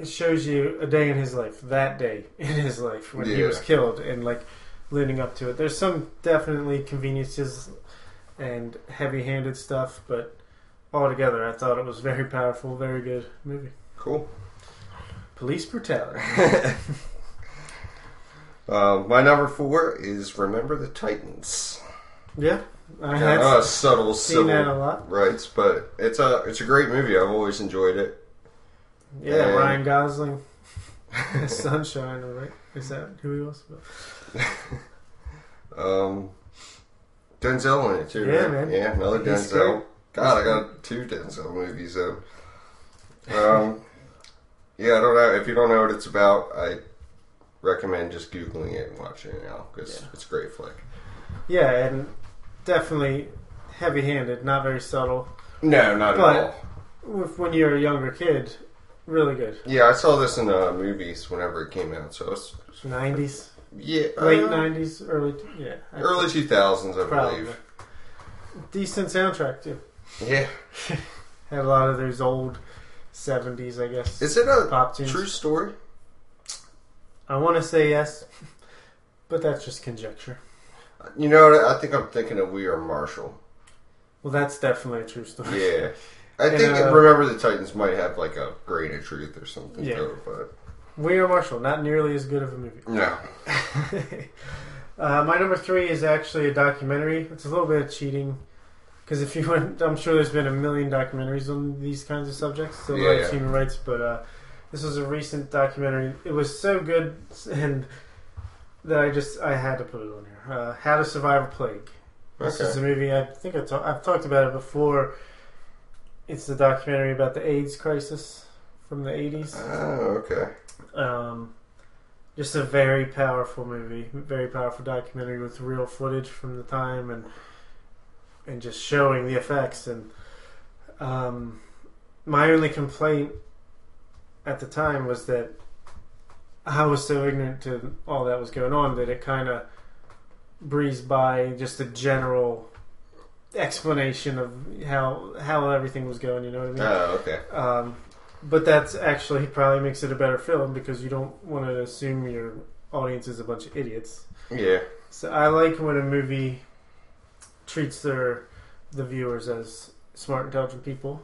S2: it shows you a day in his life, that day in his life when he
S3: Yeah.
S2: was killed, and like leading up to it. There's some definitely conveniences and heavy-handed stuff, but altogether, I thought it was very powerful, very good movie.
S3: cool.
S2: Police brutality.
S3: Um, my number four is Remember the Titans.
S2: Yeah, I
S3: Kind
S2: had
S3: of a subtle
S2: seen that a
S3: civil
S2: lot.
S3: rights, but it's a it's a great movie. I've always enjoyed it.
S2: Yeah,
S3: And-
S2: Ryan Gosling. Sunshine, right? Is that who he was?
S3: Um, Denzel in it too.
S2: Yeah,
S3: right?
S2: man.
S3: Yeah, another
S2: He's
S3: Denzel.
S2: great.
S3: God, I got two Denzel movies though. Um, yeah, I don't know if you don't know what it's about. I recommend just googling it and watching it now because
S2: Yeah.
S3: it's a great flick.
S2: Yeah, and definitely heavy-handed, not very subtle.
S3: No, not
S2: But-
S3: at all.
S2: With- When you're a younger kid, really good.
S3: Yeah, I saw this in uh, movies whenever it came out. So it's
S2: Nineties,
S3: yeah,
S2: late
S3: uh,
S2: nineties, early yeah, I
S3: early two thousands, I
S2: Probably.
S3: believe.
S2: decent soundtrack too.
S3: Yeah,
S2: Had a lot of those old seventies, I guess.
S3: is it a
S2: pop tunes.
S3: true story?
S2: I want to say yes, but that's just conjecture.
S3: You know. I think I'm thinking of We Are Marshall.
S2: Well, that's definitely a true story.
S3: Yeah. I think
S2: uh,
S3: Remember the Titans might have like a grain of truth or something
S2: Yeah.
S3: it, but
S2: We Are Marshall, not nearly as good of a movie.
S3: no.
S2: uh, my number three is actually a documentary. It's a little bit of cheating because if you went, I'm sure there's been a million documentaries on these kinds of subjects, civil
S3: Yeah,
S2: rights,
S3: yeah.
S2: human rights, but uh, this was a recent documentary. It was so good and that I just I had to put it on here. Uh, How to Survive a Plague. This is a movie I think I I've talked about it before. It's a documentary about the AIDS crisis from the 80s.
S3: Oh, okay.
S2: Um, just a very powerful movie, very powerful documentary with real footage from the time and and just showing the effects. And um, my only complaint at the time was that I was so ignorant to all that was going on that it kind of breezed by just a general explanation of how how everything was going. You know what I mean?
S3: Oh, okay.
S2: Um, but that's actually probably makes it a better film because you don't want to assume your audience is a bunch of idiots.
S3: Yeah.
S2: So I like when a movie treats their the viewers as smart, intelligent people.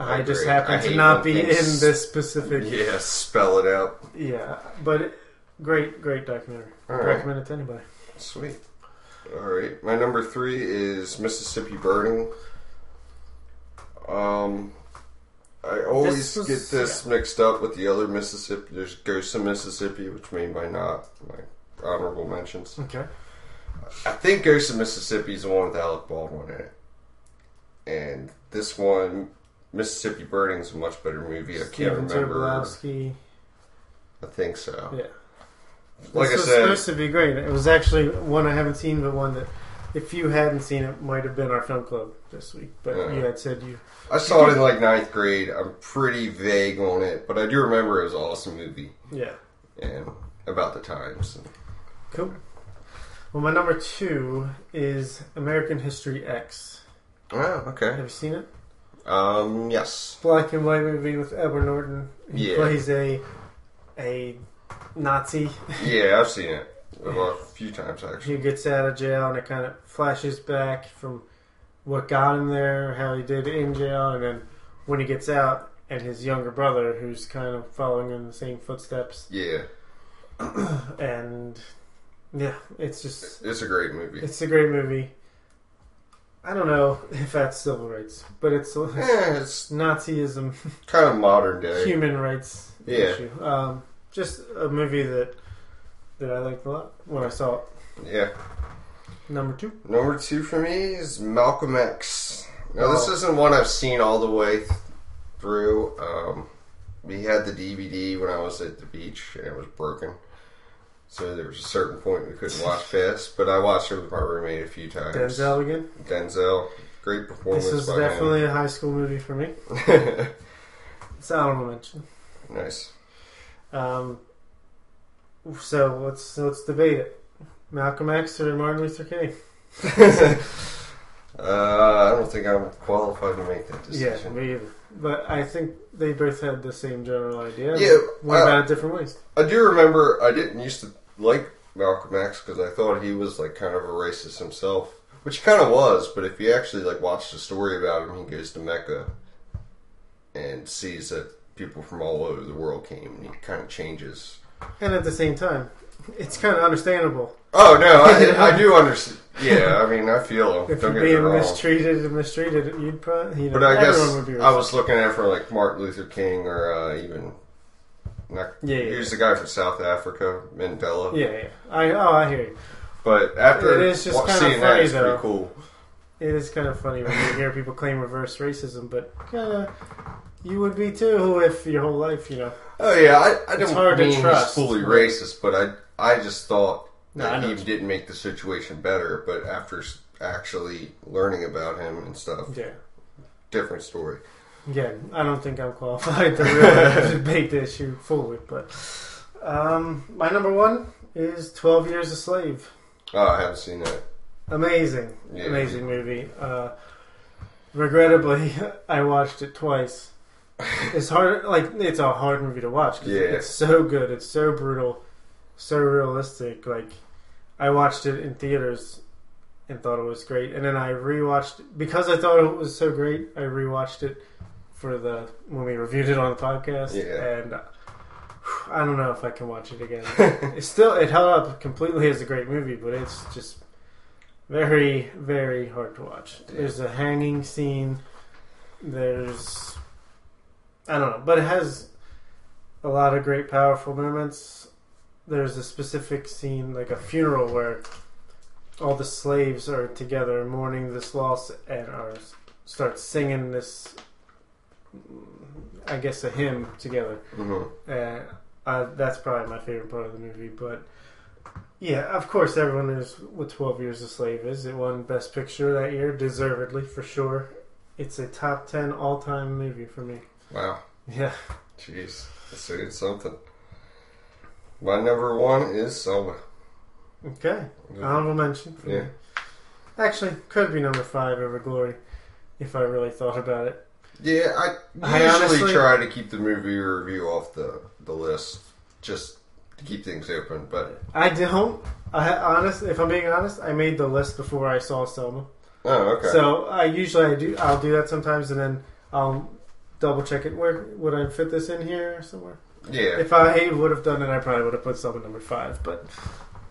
S3: I
S2: I, just happen
S3: I
S2: to not be in this specific.
S3: Yeah, spell it out.
S2: Yeah, but it- great, great documentary.
S3: All right.
S2: Recommend it to anybody.
S3: Sweet. All right. My number three is Mississippi Burning. Um, I always
S2: This was-
S3: get this mixed up with the other Mississippi. There's Ghosts of Mississippi, which may by not my honorable mentions.
S2: Okay.
S3: I think Ghosts of Mississippi is the one with Alec Baldwin in it, and this one, Mississippi Burning, is a much better movie. I can't
S2: Stephen
S3: remember.
S2: Tobolowsky.
S3: I think so.
S2: Yeah.
S3: Like
S2: this
S3: I
S2: was
S3: said,
S2: supposed to be great. It was actually one I haven't seen, but one that, if you hadn't seen it, might have been our film club this week. But
S3: Yeah.
S2: you had said you.
S3: I saw it in like ninth grade. I'm pretty vague on it, but I do remember it was an awesome movie
S2: Yeah.
S3: and about the times.
S2: Cool. Well, my number two is American History X.
S3: Oh, okay.
S2: Have you seen it?
S3: Um, yes.
S2: Black and white movie with Edward Norton. He
S3: Yeah.
S2: plays a a Nazi
S3: Yeah, I've seen it a few times actually.
S2: He gets out of jail, and it kind of flashes back from what got him there, how he did in jail, and then when he gets out, and his younger brother, who's kind of following in the same footsteps,
S3: Yeah,
S2: and yeah, it's just
S3: it's a great movie.
S2: it's a great movie. I don't know if that's civil rights, but it's
S3: Yeah, it's
S2: Nazism,
S3: kind of modern day.
S2: human rights
S3: Yeah.
S2: issue. Um, just a movie that that I liked a lot when I saw it.
S3: Yeah.
S2: Number two.
S3: Number two for me is Malcolm X. Now, this
S2: Oh.
S3: isn't one I've seen all the way through. Um, we had the DVD when I was at the beach and it was broken. So there was a certain point we couldn't watch past, but I watched it with my roommate a few times.
S2: Denzel again.
S3: Denzel, great performance
S2: This is definitely a high school movie for me.
S3: him.
S2: It's honorable mention.
S3: nice.
S2: Um, so let's let's debate it. Malcolm X or Martin Luther King?
S3: Uh, I don't think I'm qualified to make that decision.
S2: Yeah, me either. But I think they both had the same general idea.
S3: Yeah,
S2: Went
S3: uh,
S2: about it different ways.
S3: I do remember I didn't used to like Malcolm X because I thought he was like kind of a racist himself, which he kind of was. But if you actually like watch the story about him, he goes to Mecca and sees that people from all over the world came, and it kind of changes.
S2: And at the same time, it's kind of understandable
S3: Oh no, I, I do understand. Yeah, I mean, I feel.
S2: If
S3: Don't
S2: you're
S3: get
S2: being mistreated and mistreated, you'd probably, you know,
S3: But I guess
S2: everyone would be
S3: I was looking at it for like Martin Luther King or uh, even. Not,
S2: Yeah, yeah,
S3: He's the guy from South Africa, Mandela.
S2: Yeah, yeah. I oh, I hear you.
S3: But after
S2: It is just kinda
S3: seeing
S2: funny,
S3: that, it's
S2: though.
S3: pretty cool.
S2: It is kind of funny when you hear people claim reverse racism, but kind of you would be too if your whole life, you know.
S3: Oh yeah, I, I
S2: It's
S3: don't
S2: hard to
S3: mean
S2: trust.
S3: he's fully racist, but I I just thought
S2: No,
S3: that he didn't make the situation better. But after actually learning about him and stuff,
S2: Yeah.
S3: different story.
S2: Again, I don't think I'm qualified to really debate the issue fully, but um, my number one is Twelve Years a Slave.
S3: Oh, I haven't seen that.
S2: Amazing,
S3: Yeah.
S2: amazing movie. Uh, regrettably, I watched it twice. It's hard, like it's a hard movie to watch. 'cause
S3: Yeah.
S2: it's so good. It's so brutal, so realistic. Like I watched it in theaters and thought it was great, and then I rewatched because I thought it was so great. I rewatched it for the when we reviewed it on the podcast,
S3: Yeah.
S2: and uh, I don't know if I can watch it again. it's still it held up completely as a great movie, but it's just very very hard to watch. There's a hanging scene. There's I don't know, but it has a lot of great powerful moments. There's a specific scene like a funeral where all the slaves are together mourning this loss and are start singing this I guess a hymn together.
S3: hmm
S2: Uh, uh, that's probably my favorite part of the movie. But yeah, of course, everyone knows what Twelve Years a Slave is. It won Best Picture that year, deservedly for sure. It's a top ten all time movie for me.
S3: Wow,
S2: Yeah,
S3: jeez, that's saying something. My number one is Selma.
S2: okay. Honorable mention. For
S3: Yeah.
S2: me. Actually, could be number five over Glory, if I really thought about it.
S3: Yeah, I
S2: I
S3: usually
S2: honestly-
S3: try to keep the movie review off the, the list just to keep things open, but
S2: I don't. I honest, if I'm being honest, I made the list before I saw Selma.
S3: oh, okay.
S2: So I usually I do I'll do that sometimes, and then I'll double check it. Where would I fit this in here somewhere?
S3: yeah,
S2: If I would have done it, I probably would have put Selma number five. But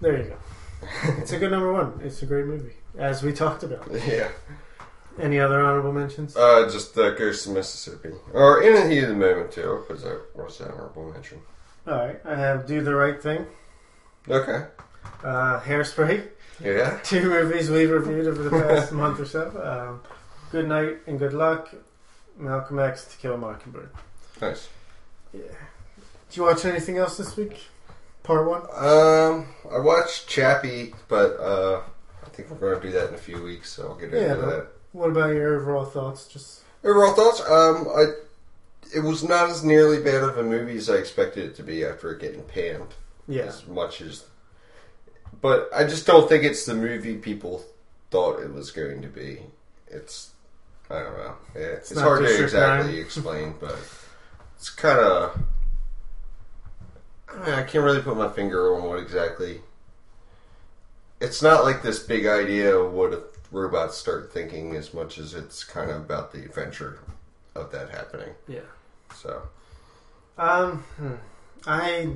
S2: there you go. It's a good number one. It's a great movie, as we talked about.
S3: yeah.
S2: Any other honorable mentions?
S3: Uh, just uh, Ghost of Mississippi, or In the Heat of the Moment too, because that was an honorable mention.
S2: All right, I have Do the Right Thing,
S3: Okay.
S2: uh, Hairspray,
S3: Yeah.
S2: two movies we've reviewed over the past month or so. Um, good Night and Good Luck, Malcolm X, To Kill a Mockingbird.
S3: Nice.
S2: Yeah. Did you watch anything else this week? Part one.
S3: Um, I watched Chappie, but uh, I think we're going to do that in a few weeks, so I'll get into
S2: Yeah,
S3: that.
S2: What about your overall thoughts? Just
S3: Overall thoughts? Um, I it was not as nearly bad of a movie as I expected it to be after it getting panned
S2: yeah,
S3: as much as. But I just don't think it's the movie people thought it was going to be. It's I don't know. Yeah, it's
S2: not
S3: hard to exactly explain, but it's kind of. I can't really put my finger on what exactly. It's not like this big idea of what if robots start thinking as much as it's kind of about the adventure of that happening.
S2: yeah.
S3: So
S2: Um, hmm. I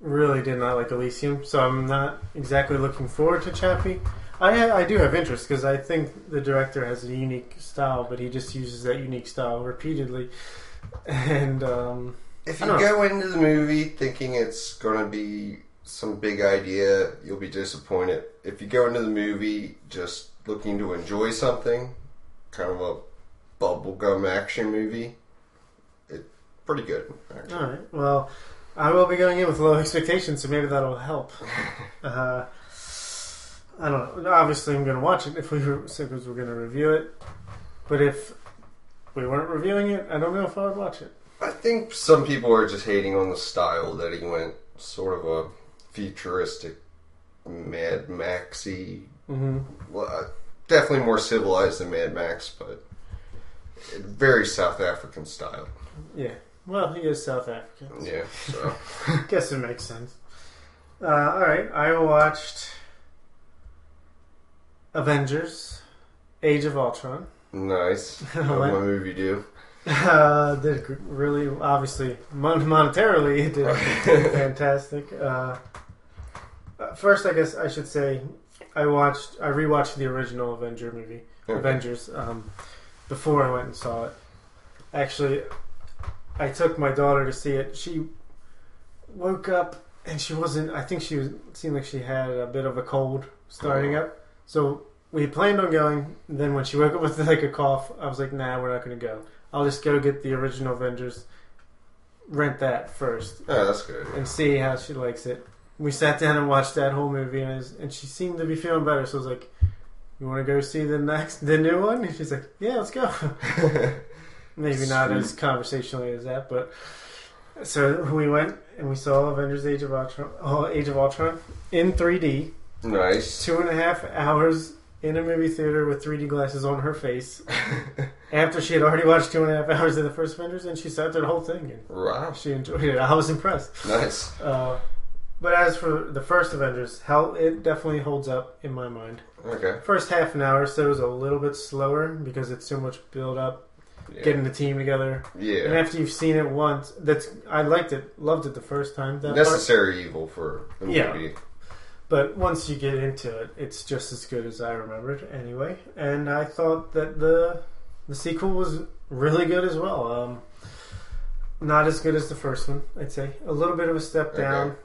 S2: really did not like Elysium, so I'm not exactly looking forward to Chappie. I I do have interest because I think the director has a unique style, but he just uses that unique style repeatedly. And um,
S3: if you go into the movie thinking it's going to be some big idea, you'll be disappointed. If you go into the movie just looking to enjoy something, kind of a bubblegum action movie, pretty good. Actually.
S2: all right, well, I will be going in with low expectations, so maybe that'll help. Uh, I don't know. Obviously, I'm going to watch it if we were because we're going to review it. But if we weren't reviewing it, I don't know if I would watch it.
S3: I think some people are just hating on the style that he went sort of a futuristic, Mad Maxy.
S2: Mm-hmm.
S3: Well, uh, definitely more civilized than Mad Max, but very South African style.
S2: Yeah. Well, he is South African.
S3: Yeah, so
S2: Guess it makes sense. Uh, all right, I watched Avengers: Age of Ultron.
S3: nice.
S2: What?
S3: my movie do?
S2: Uh, did really obviously mon- monetarily it did fantastic. Uh, Uh, first, I guess I should say I watched, I rewatched the original Avenger movie,
S3: Okay.
S2: Avengers, um, before I went and saw it. Actually, I took my daughter to see it. She woke up and she wasn't. I think she was, seemed like she had a bit of a cold starting
S3: Oh.
S2: up. So we planned on going. Then when she woke up with like a cough, I was like, "Nah, we're not going to go. I'll just go get the original Avengers, rent that first,
S3: Yeah, that's good.
S2: and see how she likes it." We sat down and watched that whole movie, and, it was, and she seemed to be feeling better. So I was like, "You want to go see the next, the new one?" And she's like, "Yeah, let's go." Maybe not as conversationally as that, but so we went and we saw Avengers: Age of Ultron, oh, Age of Ultron in 3D,
S3: nice.
S2: two and a half hours in a movie theater with 3D glasses on her face. After she had already watched two and a half hours of the first Avengers, and she sat through the whole thing and
S3: Wow.
S2: she enjoyed it. I was impressed.
S3: Nice.
S2: Uh, but as for the first Avengers, how it definitely holds up in my mind.
S3: Okay.
S2: First half an hour, so it was a little bit slower because it's so much build up,
S3: Yeah.
S2: getting the team together.
S3: Yeah.
S2: And after you've seen it once, that's I liked it, loved it the first time. That part.
S3: Necessary evil for a
S2: Yeah.
S3: movie.
S2: But once you get into it, it's just as good as I remembered anyway. And I thought that the the sequel was really good as well. Um, not as good as the first one, I'd say. A little bit of a step
S3: Okay.
S2: down.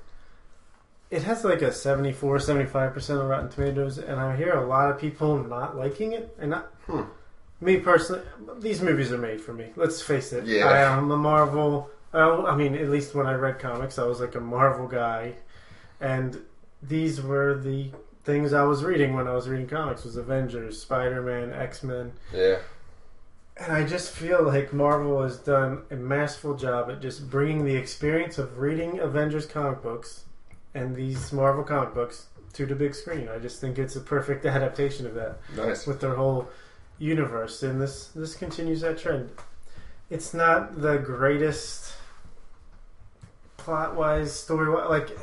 S2: It has like a 74, 75% of Rotten Tomatoes, and I hear a lot of people not liking it. And not,
S3: Hmm.
S2: Me personally, these movies are made for me. Let's face it.
S3: Yeah.
S2: I am a Marvel. well, I mean, at least when I read comics, I was like a Marvel guy. And these were the things I was reading when I was reading comics was Avengers, Spider-Man, X-Men.
S3: Yeah.
S2: And I just feel like Marvel has done a masterful job at just bringing the experience of reading Avengers comic books and these Marvel comic books to the big screen. I just think it's a perfect adaptation of that
S3: Nice.
S2: with their whole universe, and this this continues that trend. It's not the greatest plot wise, story wise. Like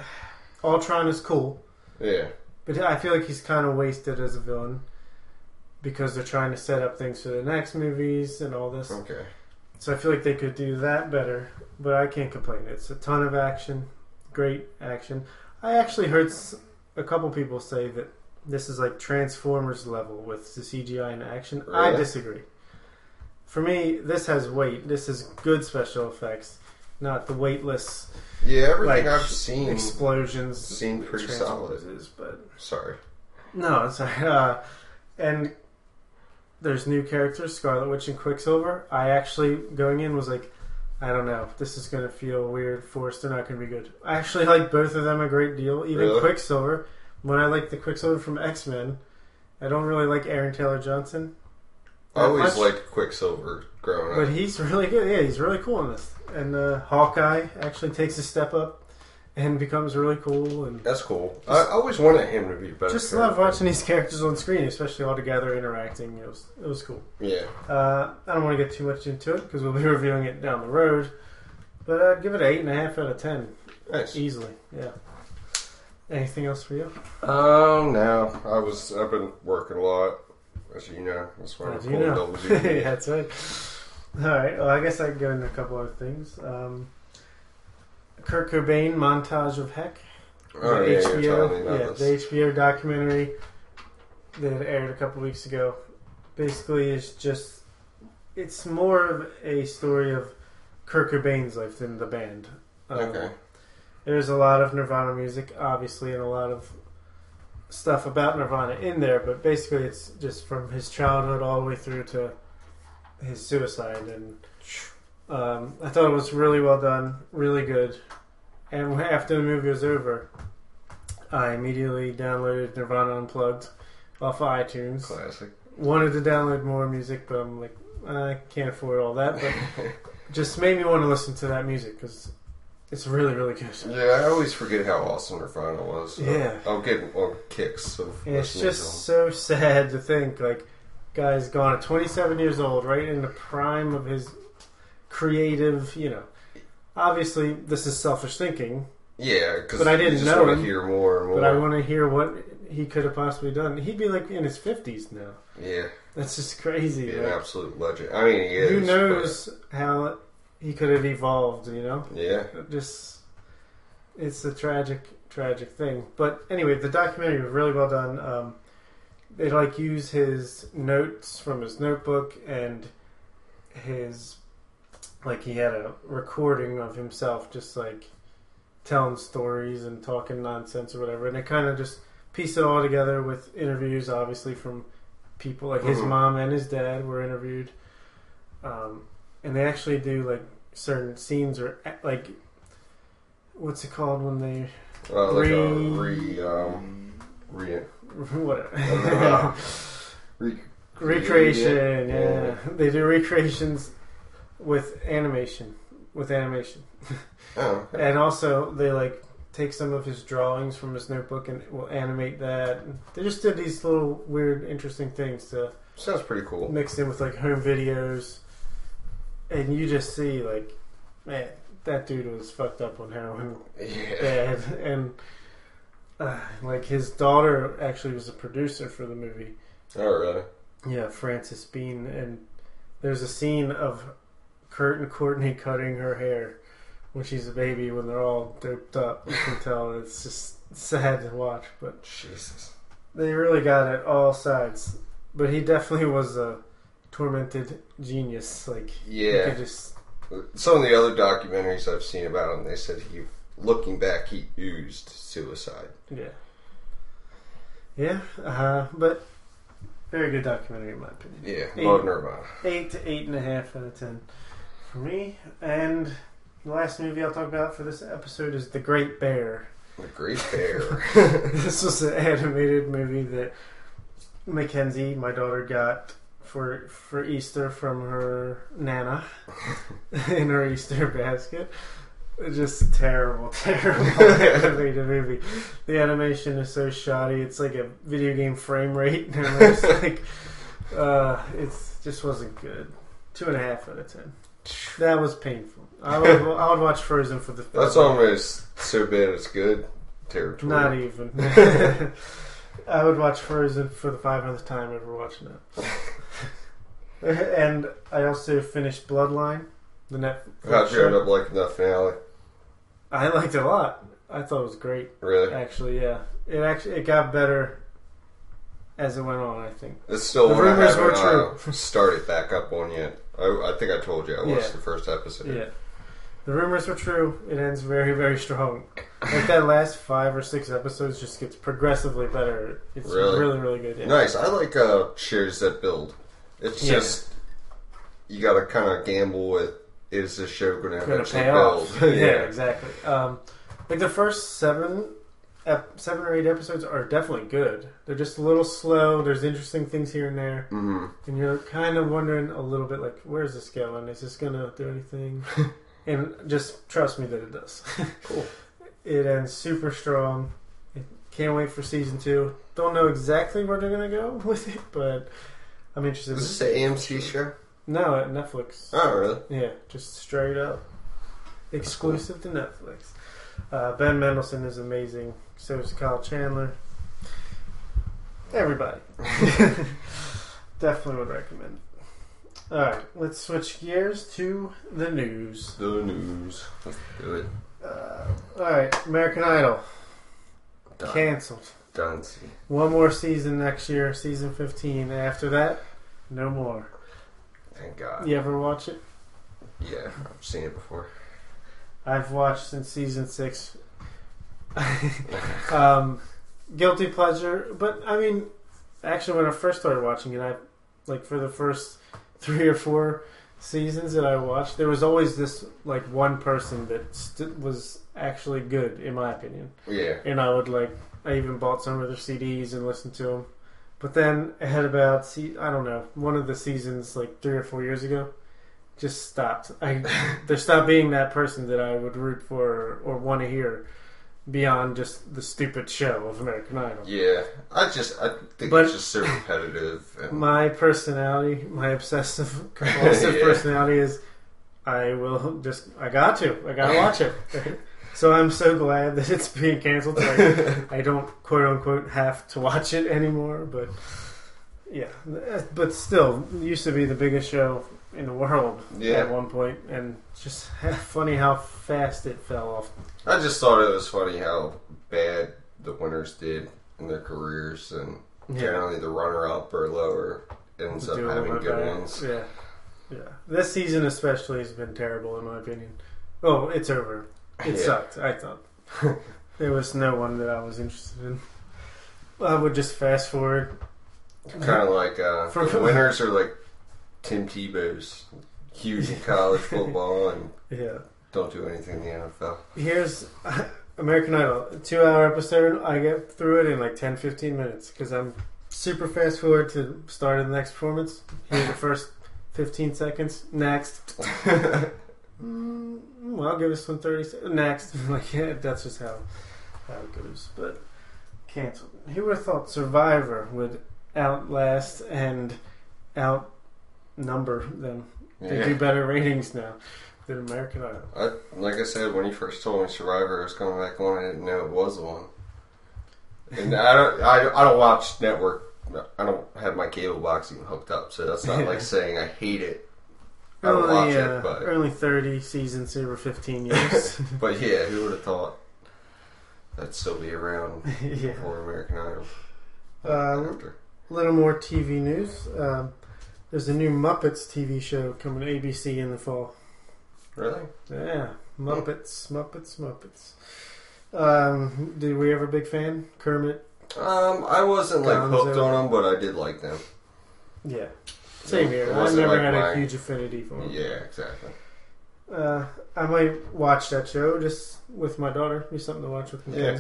S2: Ultron is cool,
S3: Yeah.
S2: but I feel like he's kind of wasted as a villain because they're trying to set up things for the next movies and all this.
S3: Okay.
S2: So I feel like they could do that better, but I can't complain. It's a ton of action, great action. I actually heard a couple people say that this is like Transformers level with the CGI and action. I disagree. For me, this has weight. This is good special effects, not the weightless
S3: Yeah, everything
S2: Like,
S3: I've seen.
S2: explosions.
S3: seem pretty solid.
S2: Is, but
S3: Sorry.
S2: no, it's uh, and there's new characters, Scarlet Witch and Quicksilver. I actually going in was like, I don't know, this is gonna feel weird, forced. They're not gonna be good. I actually like both of them a great deal. Even
S3: Really?
S2: Quicksilver. When I like the Quicksilver from X Men, I don't really like Aaron Taylor Johnson.
S3: I always liked Quicksilver growing
S2: But
S3: up.
S2: he's really good. Yeah, he's really cool in this. And uh, Hawkeye actually takes a step up and becomes really cool. And
S3: That's cool. I, I always wanted him to be better.
S2: just love watching these characters on screen, especially all together interacting. It was it was cool.
S3: Yeah.
S2: Uh, I don't want to get too much into it because we'll be reviewing it down the road. But I'd give it an eight and a half out of ten
S3: Nice.
S2: easily. Yeah. Anything else for you?
S3: Um, no. I was. I've been working a lot, as you know. That's why
S2: As
S3: I'm
S2: you
S3: pulling
S2: know.
S3: double duty.
S2: That's right. All right. Well, I guess I can go into a couple other things. Um, Kurt Cobain montage of heck.
S3: Oh,
S2: the
S3: yeah,
S2: HBO,
S3: you're telling me
S2: yeah, the. HBO documentary that aired a couple weeks ago. Basically, is just it's more of a story of Kurt Cobain's life than the band. Um,
S3: Okay.
S2: There's a lot of Nirvana music, obviously, and a lot of stuff about Nirvana in there, but basically, it's just from his childhood all the way through to his suicide. And um, I thought it was really well done, really good. And after the movie was over, I immediately downloaded Nirvana Unplugged off of iTunes.
S3: Classic.
S2: Wanted to download more music, but I'm like, I can't afford all that. But just made me want to listen to that music because it's really, really good.
S3: yeah, I always forget how awesome her final was. So
S2: Yeah.
S3: I'll get on kicks of
S2: And it's just so sad to think like guy's gone at 27 years old, right in the prime of his creative, you know. Obviously, this is selfish thinking.
S3: Yeah, because
S2: But I didn't know
S3: want
S2: him.
S3: to hear more and more.
S2: but I want to hear what he could have possibly done. He'd be like in his 50s now.
S3: yeah,
S2: That's just crazy.
S3: be an absolute legend. I mean, he is.
S2: who knows how he could have evolved, you know?
S3: yeah,
S2: Just it's a tragic, tragic thing. But anyway, the documentary was really well done. Um, they like use his notes from his notebook and his like he had a recording of himself just like telling stories and talking nonsense or whatever, and they kind of just piece it all together with interviews, obviously from people like his
S3: Mhm.
S2: mom and his dad were interviewed, um, and they actually do like certain scenes or like what's it called when they
S3: Uh, like a
S2: Re-
S3: re, um, re,
S2: whatever
S3: Uh, re,
S2: recreation. Yeah.
S3: Yeah.
S2: they do recreations with animation, with animation,
S3: oh, okay.
S2: and also they like take some of his drawings from his notebook and will animate that. They just did these little weird, interesting things to
S3: sounds pretty cool.
S2: mixed in with like home videos, and you just see like, man, that dude was fucked up on heroin
S3: Yeah.
S2: bad, and uh, like his daughter actually was a producer for the movie.
S3: Oh, really?
S2: Yeah, Frances Bean, and there's a scene of Kurt and Courtney cutting her hair when she's a baby when they're all doped up. You can tell it's just sad to watch, but
S3: Jesus.
S2: they really got it all sides. But he definitely was a tormented genius. Like
S3: Yeah.
S2: could just
S3: Some of the other documentaries I've seen about him, they said he, looking back, he oozed suicide.
S2: yeah, yeah. Uh, huh, but very good documentary in my opinion.
S3: Yeah,
S2: Eight.
S3: love Nirvana.
S2: eight to eight and a half out of ten for me. And the last movie I'll talk about for this episode is The Great Bear.
S3: The Great Bear.
S2: this was an animated movie that Mackenzie, my daughter, got for for Easter from her nana in her Easter basket. It's just a terrible, terrible animated movie. The animation is so shoddy. It's like a video game frame rate. And it's like, uh, it's just wasn't good. Two and a half out of ten. That was painful. I would, I would watch Frozen for the.
S3: That's almost so bad it's good territory.
S2: Not even. I would watch Frozen for the 500th time ever watching it. and I also finished Bloodline, the net.
S3: How'd you end up liking that finale?
S2: I liked it a lot. I thought it was great.
S3: Really?
S2: Actually, yeah. It actually it got better as it went on. I think.
S3: It's still
S2: The
S3: one I
S2: rumors
S3: haven't
S2: were
S3: uh, started back up on yet. I, I think I told you I watched
S2: Yeah.
S3: the first episode.
S2: Yeah. The rumors were true. It ends very, very strong. Like that last five or six episodes just gets progressively better. It's
S3: Really?
S2: really, really, good. Yeah.
S3: Nice. I like uh, shows that build. It's
S2: Yeah.
S3: just you got to kind of gamble with is this show going to
S2: gonna
S3: eventually
S2: pay
S3: build?
S2: off. yeah, exactly. Um, like the first seven, ep- seven or eight episodes are definitely good. They're just a little slow. There's interesting things here and there,
S3: hmm
S2: and you're kind of wondering a little bit like, where's this going? Is this gonna do anything? and just trust me that it does.
S3: Cool.
S2: It ends super strong. Can't wait for season two. Don't know exactly where they're gonna go with it, but I'm interested.
S3: Is this an AMC show?
S2: No, at Netflix.
S3: Oh, really?
S2: Yeah, just straight up exclusive to Netflix. Uh, ben Mendelsohn is amazing. So is Kyle Chandler. Everybody. Definitely would recommend. All right, let's switch gears to the news.
S3: The news. Let's do it.
S2: Uh, all right, American Idol
S3: Done.
S2: canceled.
S3: Done.
S2: One more season next year, season 15. After that, no more.
S3: Thank God.
S2: You ever watch it?
S3: Yeah, I've seen it before.
S2: I've watched since season six. um, guilty pleasure, but I mean, actually, when I first started watching it, I like for the first three or four seasons that I watched, there was always this like one person that st- was actually good, in my opinion,
S3: Yeah.
S2: and I would like. I even bought some of their CDs and listened to them. But then I had about see I don't know one of the seasons like three or four years ago, just stopped. I there stopped being that person that I would root for or, or want to hear beyond just the stupid show of American Idol.
S3: Yeah. I just I think
S2: But-
S3: it's just so repetitive. And
S2: My personality, my obsessive compulsive
S3: Yeah.
S2: personality is I will just I got to I gotta watch it. So I'm so glad that it's being canceled. Like, I don't quote unquote have to watch it anymore, but yeah, but still, it used to be the biggest show in the world
S3: Yeah.
S2: at one point, and just funny how fast it fell off.
S3: I just thought it was funny how bad the winners did in their careers, and generally the runner-up or lower ends up having good
S2: bad.
S3: ones.
S2: Yeah, yeah. This season especially has been terrible in my opinion. Oh, it's over. It
S3: Yeah.
S2: sucked. I thought there was no one that I was interested in. I would just fast forward.
S3: Kind of like uh,
S2: For-
S3: the winners are like Tim Tebow's huge in college football and
S2: Yeah.
S3: don't do anything in the NFL.
S2: Here's American Idol, a two hour episode. I get through it in like 10 15 minutes because I'm super fast forward to start of the next performance. Here's the first 15 seconds. Next. Mm, well, I'll give this one 30 seconds. Next. like, yeah, that's just how, how it goes. But canceled. Who would have thought Survivor would outlast and outnumber them? They do better ratings now than American Idol.
S3: I, like I said, when you first told me Survivor was coming back on, I didn't know it was one. And I don't, I, I don't watch network. I don't have my cable box even hooked up, so that's not like saying I hate it. I don't watch
S2: Only,
S3: it,
S2: uh,
S3: but
S2: only 30 seasons over 15 years.
S3: but yeah, who would have thought that'd still be around
S2: yeah.
S3: for American Idol?
S2: Uh,
S3: after.
S2: a little more TV news. Um, there's a new Muppets TV show coming to ABC in the fall.
S3: Really?
S2: Yeah, Muppets, Muppets, Muppets. Um, did we ever big fan? Kermit?
S3: Um, I wasn't like
S2: Gonzo.
S3: hooked on them, but I did like them.
S2: Yeah. Same here. I
S3: wasn't
S2: never
S3: like
S2: had a huge affinity for them.
S3: Yeah, exactly.
S2: Uh, I might watch that show just with my daughter. Be something to watch with
S3: Yeah.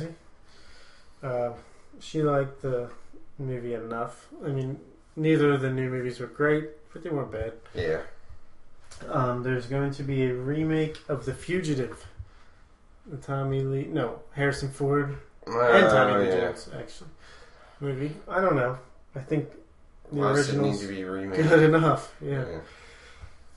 S2: Uh, she liked the movie enough. I mean, neither of the new movies were great, but they weren't bad.
S3: Yeah.
S2: Um, there's going to be a remake of The Fugitive. The Tommy Lee, no, Harrison Ford and Tommy
S3: Oh,
S2: Lee
S3: yeah.
S2: Jones actually movie. I don't know. I think the
S3: need
S2: original's
S3: to be remade?
S2: good enough. Yeah.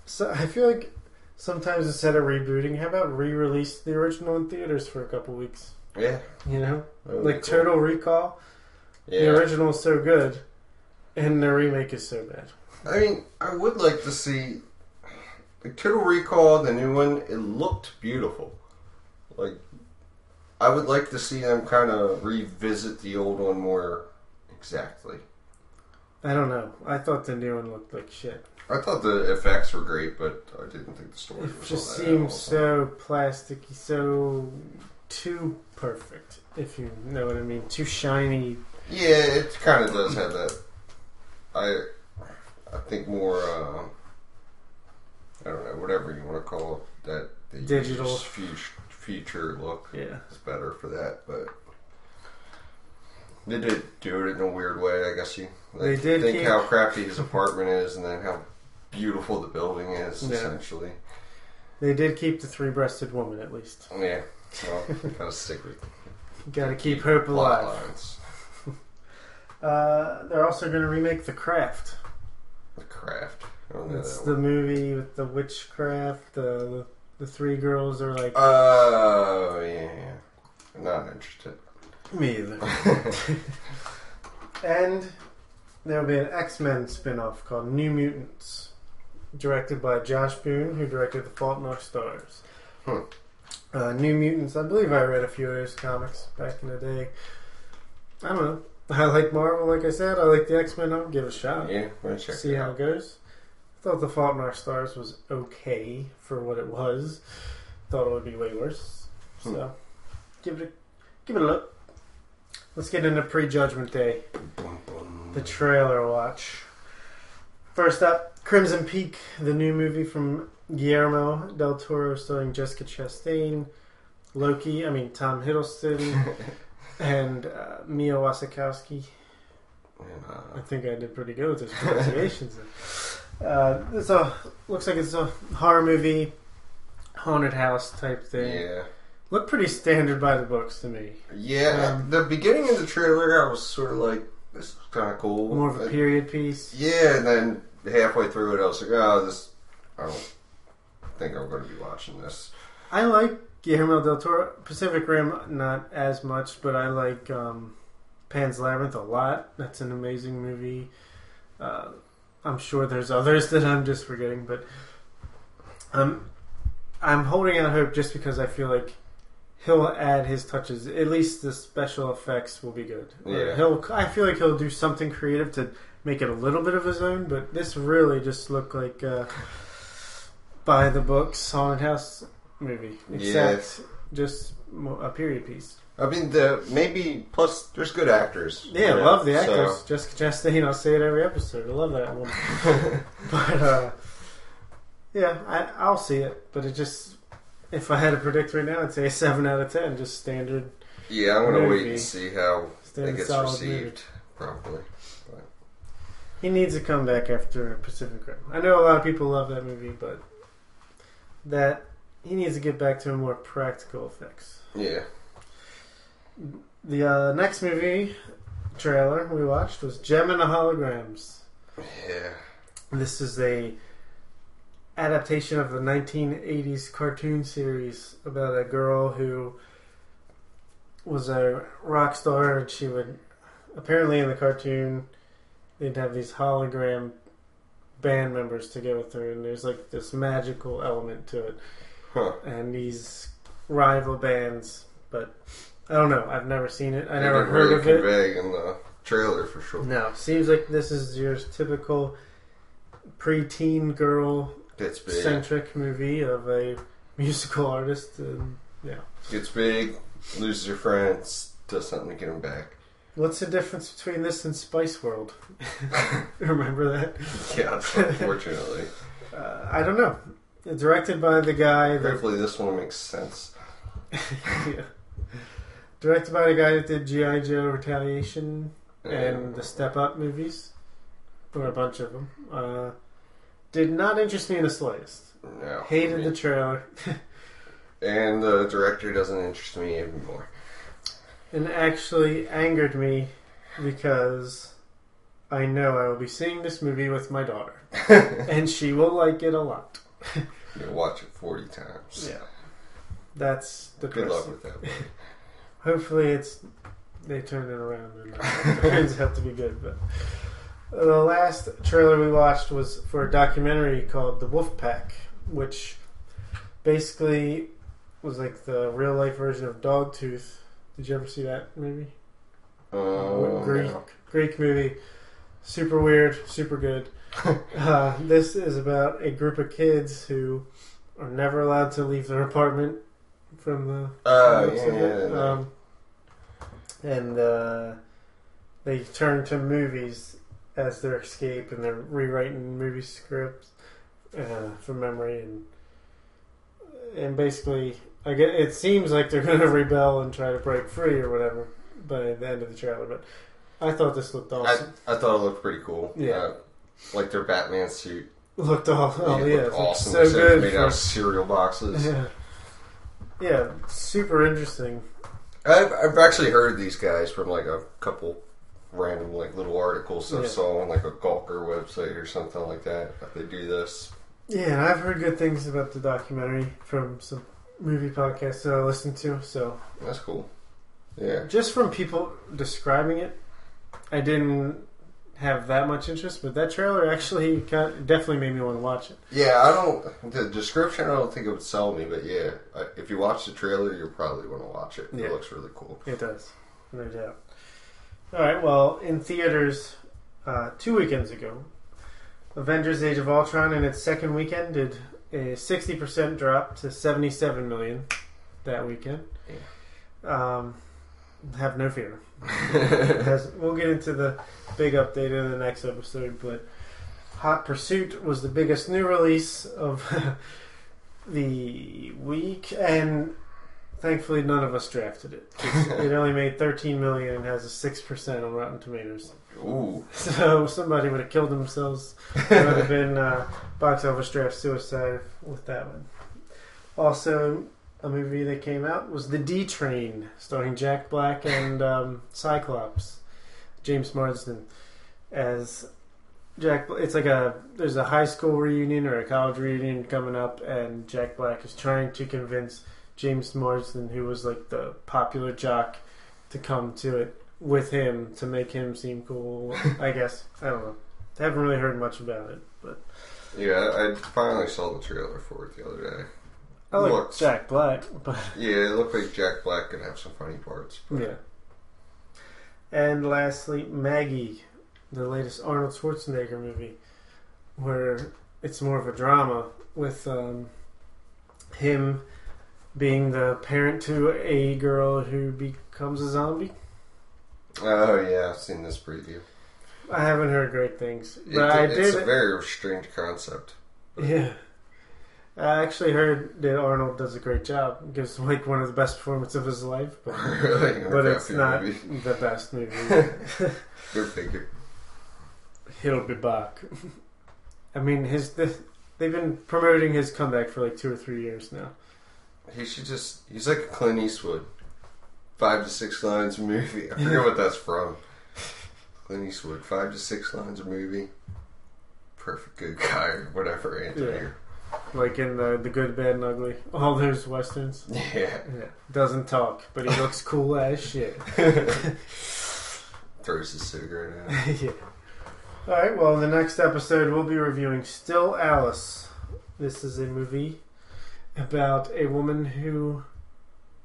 S2: So I feel like sometimes instead of rebooting, how about re-release the original in theaters for a couple weeks?
S3: Yeah.
S2: You know,
S3: that would be
S2: like
S3: cool.
S2: Total Recall. The original is so good, and the remake is so bad.
S3: I mean, I would like to see like Total Recall, the new one. It looked beautiful. Like, I would like to see them kind of revisit the old one more exactly.
S2: I don't know. I thought the new one looked like shit.
S3: I thought the effects were great, but I didn't think the story
S2: It
S3: was
S2: just
S3: all that
S2: seems so plasticky, so too perfect. If you know what I mean, too shiny.
S3: Yeah, it kind of does have that. I, I think more. Uh, I don't know, whatever you want to call it, that the
S2: Digital.
S3: future, future look.
S2: Yeah.
S3: It's better for that, but they did do it in a weird way. I guess you like,
S2: They did
S3: think
S2: keep-
S3: how crappy his apartment is, and then how beautiful the building is.
S2: Yeah.
S3: Essentially,
S2: They did keep the three-breasted woman at least.
S3: yeah. Well, kind of stick with
S2: Got to keep hope alive.
S3: lines.
S2: Uh, they're also going to remake The Craft.
S3: The craft. I don't know
S2: It's the
S3: one.
S2: movie with the witchcraft. The, the the three girls are like
S3: Oh yeah, yeah. Not interested.
S2: me either. and there'll be an X Men spin off called New Mutants, directed by Josh Boone, who directed The Fault in Our Stars.
S3: Hmm.
S2: Uh, New Mutants. I believe I read a few of those comics back in the day. I don't know. I like Marvel, like I said. I like the X Men. I'll give it a shot.
S3: Yeah, gonna check
S2: see
S3: it
S2: how
S3: out.
S2: it goes. I thought The Fault in Our Stars was okay for what it was. Thought it would be way worse.
S3: Hmm.
S2: So give it a give it a look. Let's get into Prejudgment Day,
S3: boom.
S2: The trailer watch. First up, Crimson Peak, the new movie from Guillermo del Toro, starring Jessica Chastain, Loki. I mean Tom Hiddleston, and uh, Mia Wasikowski.
S3: And,
S2: I
S3: uh,
S2: think I did pretty good with those pronunciations. uh, it's a looks like it's a horror movie, haunted house type thing.
S3: yeah,
S2: Looked pretty standard by the books to me.
S3: yeah.
S2: Um,
S3: the beginning of the trailer, I was sort of like, "This is kind of cool."
S2: More of a
S3: Uh,
S2: period piece.
S3: Yeah, and then halfway through it, I was like, "Oh, this. I don't think I'm going to be watching this."
S2: I like Guillermo del Toro. Pacific Rim, not as much, but I like um, Pan's Labyrinth a lot. That's an amazing movie. Uh, I'm sure there's others that I'm just forgetting, but I'm I'm holding out hope just because I feel like he'll add his touches. At least the special effects will be good.
S3: Yeah.
S2: He'll. I feel like he'll do something creative to make it a little bit of his own. But this really just looked like uh, by the books haunted house movie, except just a period piece.
S3: I mean, the maybe plus there's good actors.
S2: Yeah,
S3: it,
S2: love the
S3: so-
S2: actors. Jessica Chastain, I'll say it every episode. I love that woman. but uh, yeah, I, I'll see it. But it just, if I had to predict right now, I'd say a seven out of ten. Just standard,
S3: yeah, I'm gonna wait and see how it gets received.
S2: movie.
S3: Probably.
S2: He needs to come back after Pacific Rim. I know a lot of people love that movie, but that he needs to get back to a more practical effects.
S3: Yeah.
S2: The uh, next movie trailer we watched was Jem and the Holograms.
S3: Yeah.
S2: This is a adaptation of the 1980s cartoon series about a girl who was a rock star and she would apparently in the cartoon they'd have these hologram band members to go with her and there's like this magical element to it.
S3: Huh.
S2: and these rival bands but I don't know. I've never seen it. I
S3: They
S2: never heard
S3: really
S2: of it.
S3: convey in the trailer for sure.
S2: no. Seems like this is your typical preteen girl
S3: Gets big.
S2: centric movie of a musical artist. And
S3: Gets big. Loses your friends. Does something to get him back.
S2: what's the difference between this and Spice World? Remember that?
S3: Yeah. Unfortunately.
S2: Uh, I don't know. Directed by the guy that
S3: Hopefully this one makes sense.
S2: yeah. directed by the guy that did GI Joe Retaliation and the Step Up movies, or a bunch of them. Uh, did not interest me in the slightest.
S3: no.
S2: Hated the trailer.
S3: And the director doesn't interest me anymore.
S2: And actually angered me because I know I will be seeing this movie with my daughter. and she will like it a lot.
S3: You'll watch it 40 times.
S2: Yeah. That's the
S3: Good luck with that. buddy.
S2: Hopefully it's they turn it around and it turns out to be good. But the last trailer we watched was for a documentary called The Wolf Pack, which basically was like the real life version of Dogtooth. Did you ever see that movie?
S3: Um,
S2: Greek
S3: no.
S2: Greek movie, super weird, super good. uh, this is about a group of kids who are never allowed to leave their apartment from the
S3: Uh, yeah, yeah.
S2: Um, and uh, they turn to movies as their escape, and they're rewriting movie scripts uh, from memory, and and basically, I get it seems like they're going to rebel and try to break free or whatever by the end of the trailer. But I thought this looked
S3: I,
S2: awesome.
S3: I thought it looked pretty cool.
S2: Yeah.
S3: Uh, like their Batman suit.
S2: looked all, oh yeah,
S3: looked
S2: it
S3: awesome.
S2: so
S3: They said it was
S2: good.
S3: Made
S2: for-
S3: out of cereal boxes.
S2: yeah, yeah, super interesting.
S3: I've, I've actually heard these guys from like a couple random like little articles I
S2: Yeah.
S3: saw on like a Gawker website or something like that. that They do this.
S2: Yeah, and I've heard good things about the documentary from some movie podcasts that I listen to. So
S3: That's cool. Yeah.
S2: just from people describing it, I didn't have that much interest. But that trailer actually kind of, definitely made me want to watch it.
S3: Yeah, I don't. The description, I don't think it would sell me, but yeah, if you watch the trailer, you'll probably want to watch it.
S2: Yeah.
S3: It looks really cool.
S2: It does, no doubt. All right, well, in theaters uh, two weekends ago, Avengers: Age of Ultron in its second weekend did a sixty percent drop to seventy-seven million that weekend. Um, have no fear. We'll get into the big update in the next episode, but Hot Pursuit was the biggest new release of the week, and thankfully none of us drafted it. it only made 13 million and has a 6% on Rotten Tomatoes.
S3: Ooh,
S2: So somebody would have killed themselves. It would have been uh, box office draft suicide with that one. Also, a movie that came out was The D Train, starring Jack Black and um, Cyclops, James Marsden as Jack. It's like a there's a high school reunion or a college reunion coming up, and Jack Black is trying to convince James Marsden, who was like the popular jock, to come to it with him to make him seem cool. I guess I don't know. I haven't really heard much about it, but
S3: Yeah, I finally saw the trailer for it the other day.
S2: I like
S3: Looks-
S2: Jack Black. But
S3: Yeah, it looked like Jack Black could have some funny parts. but-
S2: yeah. And lastly, Maggie, the latest Arnold Schwarzenegger movie, where it's more of a drama with um, him being the parent to a girl who becomes a zombie.
S3: Oh yeah, I've seen this preview.
S2: I haven't heard great things,
S3: It-
S2: but I
S3: it's a very strange concept.
S2: Yeah. I actually heard that Arnold does a great job. Gives like one of the best performances of his life, but,
S3: really,
S2: but it's not
S3: movie.
S2: the best movie.
S3: Good figure.
S2: He'll be back. I mean, his the, they've been promoting his comeback for like two or three years now.
S3: He should just—he's like a Clint Eastwood. Five to six lines a movie. I forget what that's from. Clint Eastwood, five to six lines a movie. Perfect good guy or whatever. Anthony.
S2: Yeah. Like in the the Good, Bad, and Ugly, all those westerns.
S3: Yeah.
S2: Yeah, doesn't talk, but he looks cool as shit.
S3: Throws his cigarette out.
S2: yeah. All right. Well, in the next episode, we'll be reviewing Still Alice. This is a movie about a woman who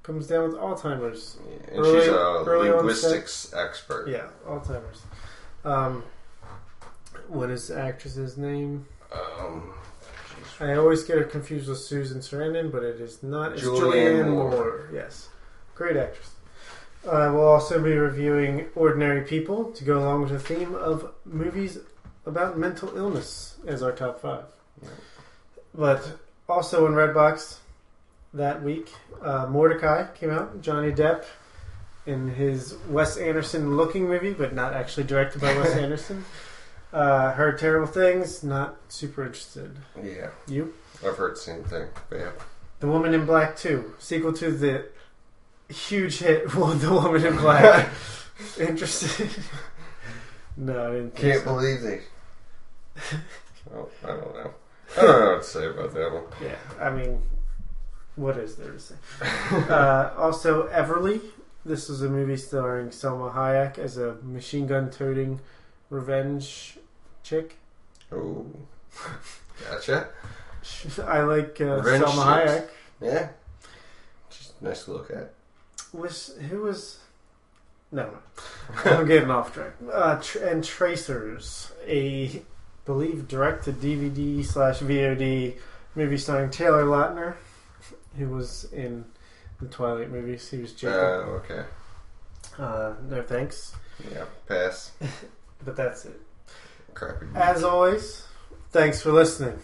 S2: comes down with Alzheimer's.
S3: Yeah, And
S2: Early-
S3: she's a linguistics expert.
S2: Yeah, Alzheimer's. Um, what is the actress's name?
S3: Um,
S2: I always get her confused with Susan Sarandon, but it is not. It's
S3: Julianne
S2: Julianne Moore.
S3: Moore.
S2: Yes, great actress. Uh, we'll also be reviewing Ordinary People to go along with the theme of movies about mental illness as our top five.
S3: Yeah.
S2: But also in Redbox that week, uh, Mortdecai came out. Johnny Depp in his Wes Anderson looking movie, but not actually directed by Wes Anderson. Uh, heard terrible things. Not super interested.
S3: yeah,
S2: You?
S3: I've heard the same thing. But yeah.
S2: The Woman in Black 2, sequel to the huge hit The Woman in Black. Interested? no, I didn't think
S3: Can't
S2: so.
S3: believe they. Well, I don't know. I don't know what to say about that one.
S2: Yeah, I mean, what is there to say? uh, also, Everly. This is a movie starring Salma Hayek as a machine gun toting revenge chick.
S3: Oh, gotcha.
S2: I like uh, Salma
S3: chicks.
S2: Hayek.
S3: Yeah, just nice to look at.
S2: Was who was? No, I'm getting off track. Uh, tr- and Tracers, a believe direct to DVD slash VOD movie starring Taylor Lautner, who was in the Twilight movies. He was
S3: Oh,
S2: Jacob.
S3: okay.
S2: Uh, no thanks,
S3: Yeah, pass.
S2: but that's it.
S3: Crappy.
S2: As always, thanks for listening.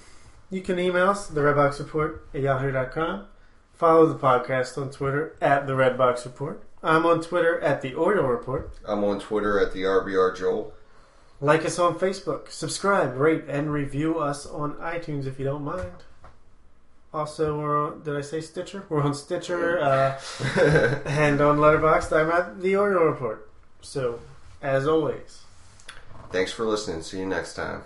S2: You can email us, the Redbox Report at yahoo.com. Follow the podcast on Twitter at the Redbox Report. I'm on Twitter at the Oriole Report.
S3: I'm on Twitter at the RBR Joel.
S2: Like us on Facebook. Subscribe, rate, and review us on iTunes if you don't mind. Also, we're on, did I say Stitcher? We're on Stitcher uh, and on Letterboxd. I'm at the Oriole Report. So, as always,
S3: Thanks for listening. See you next time.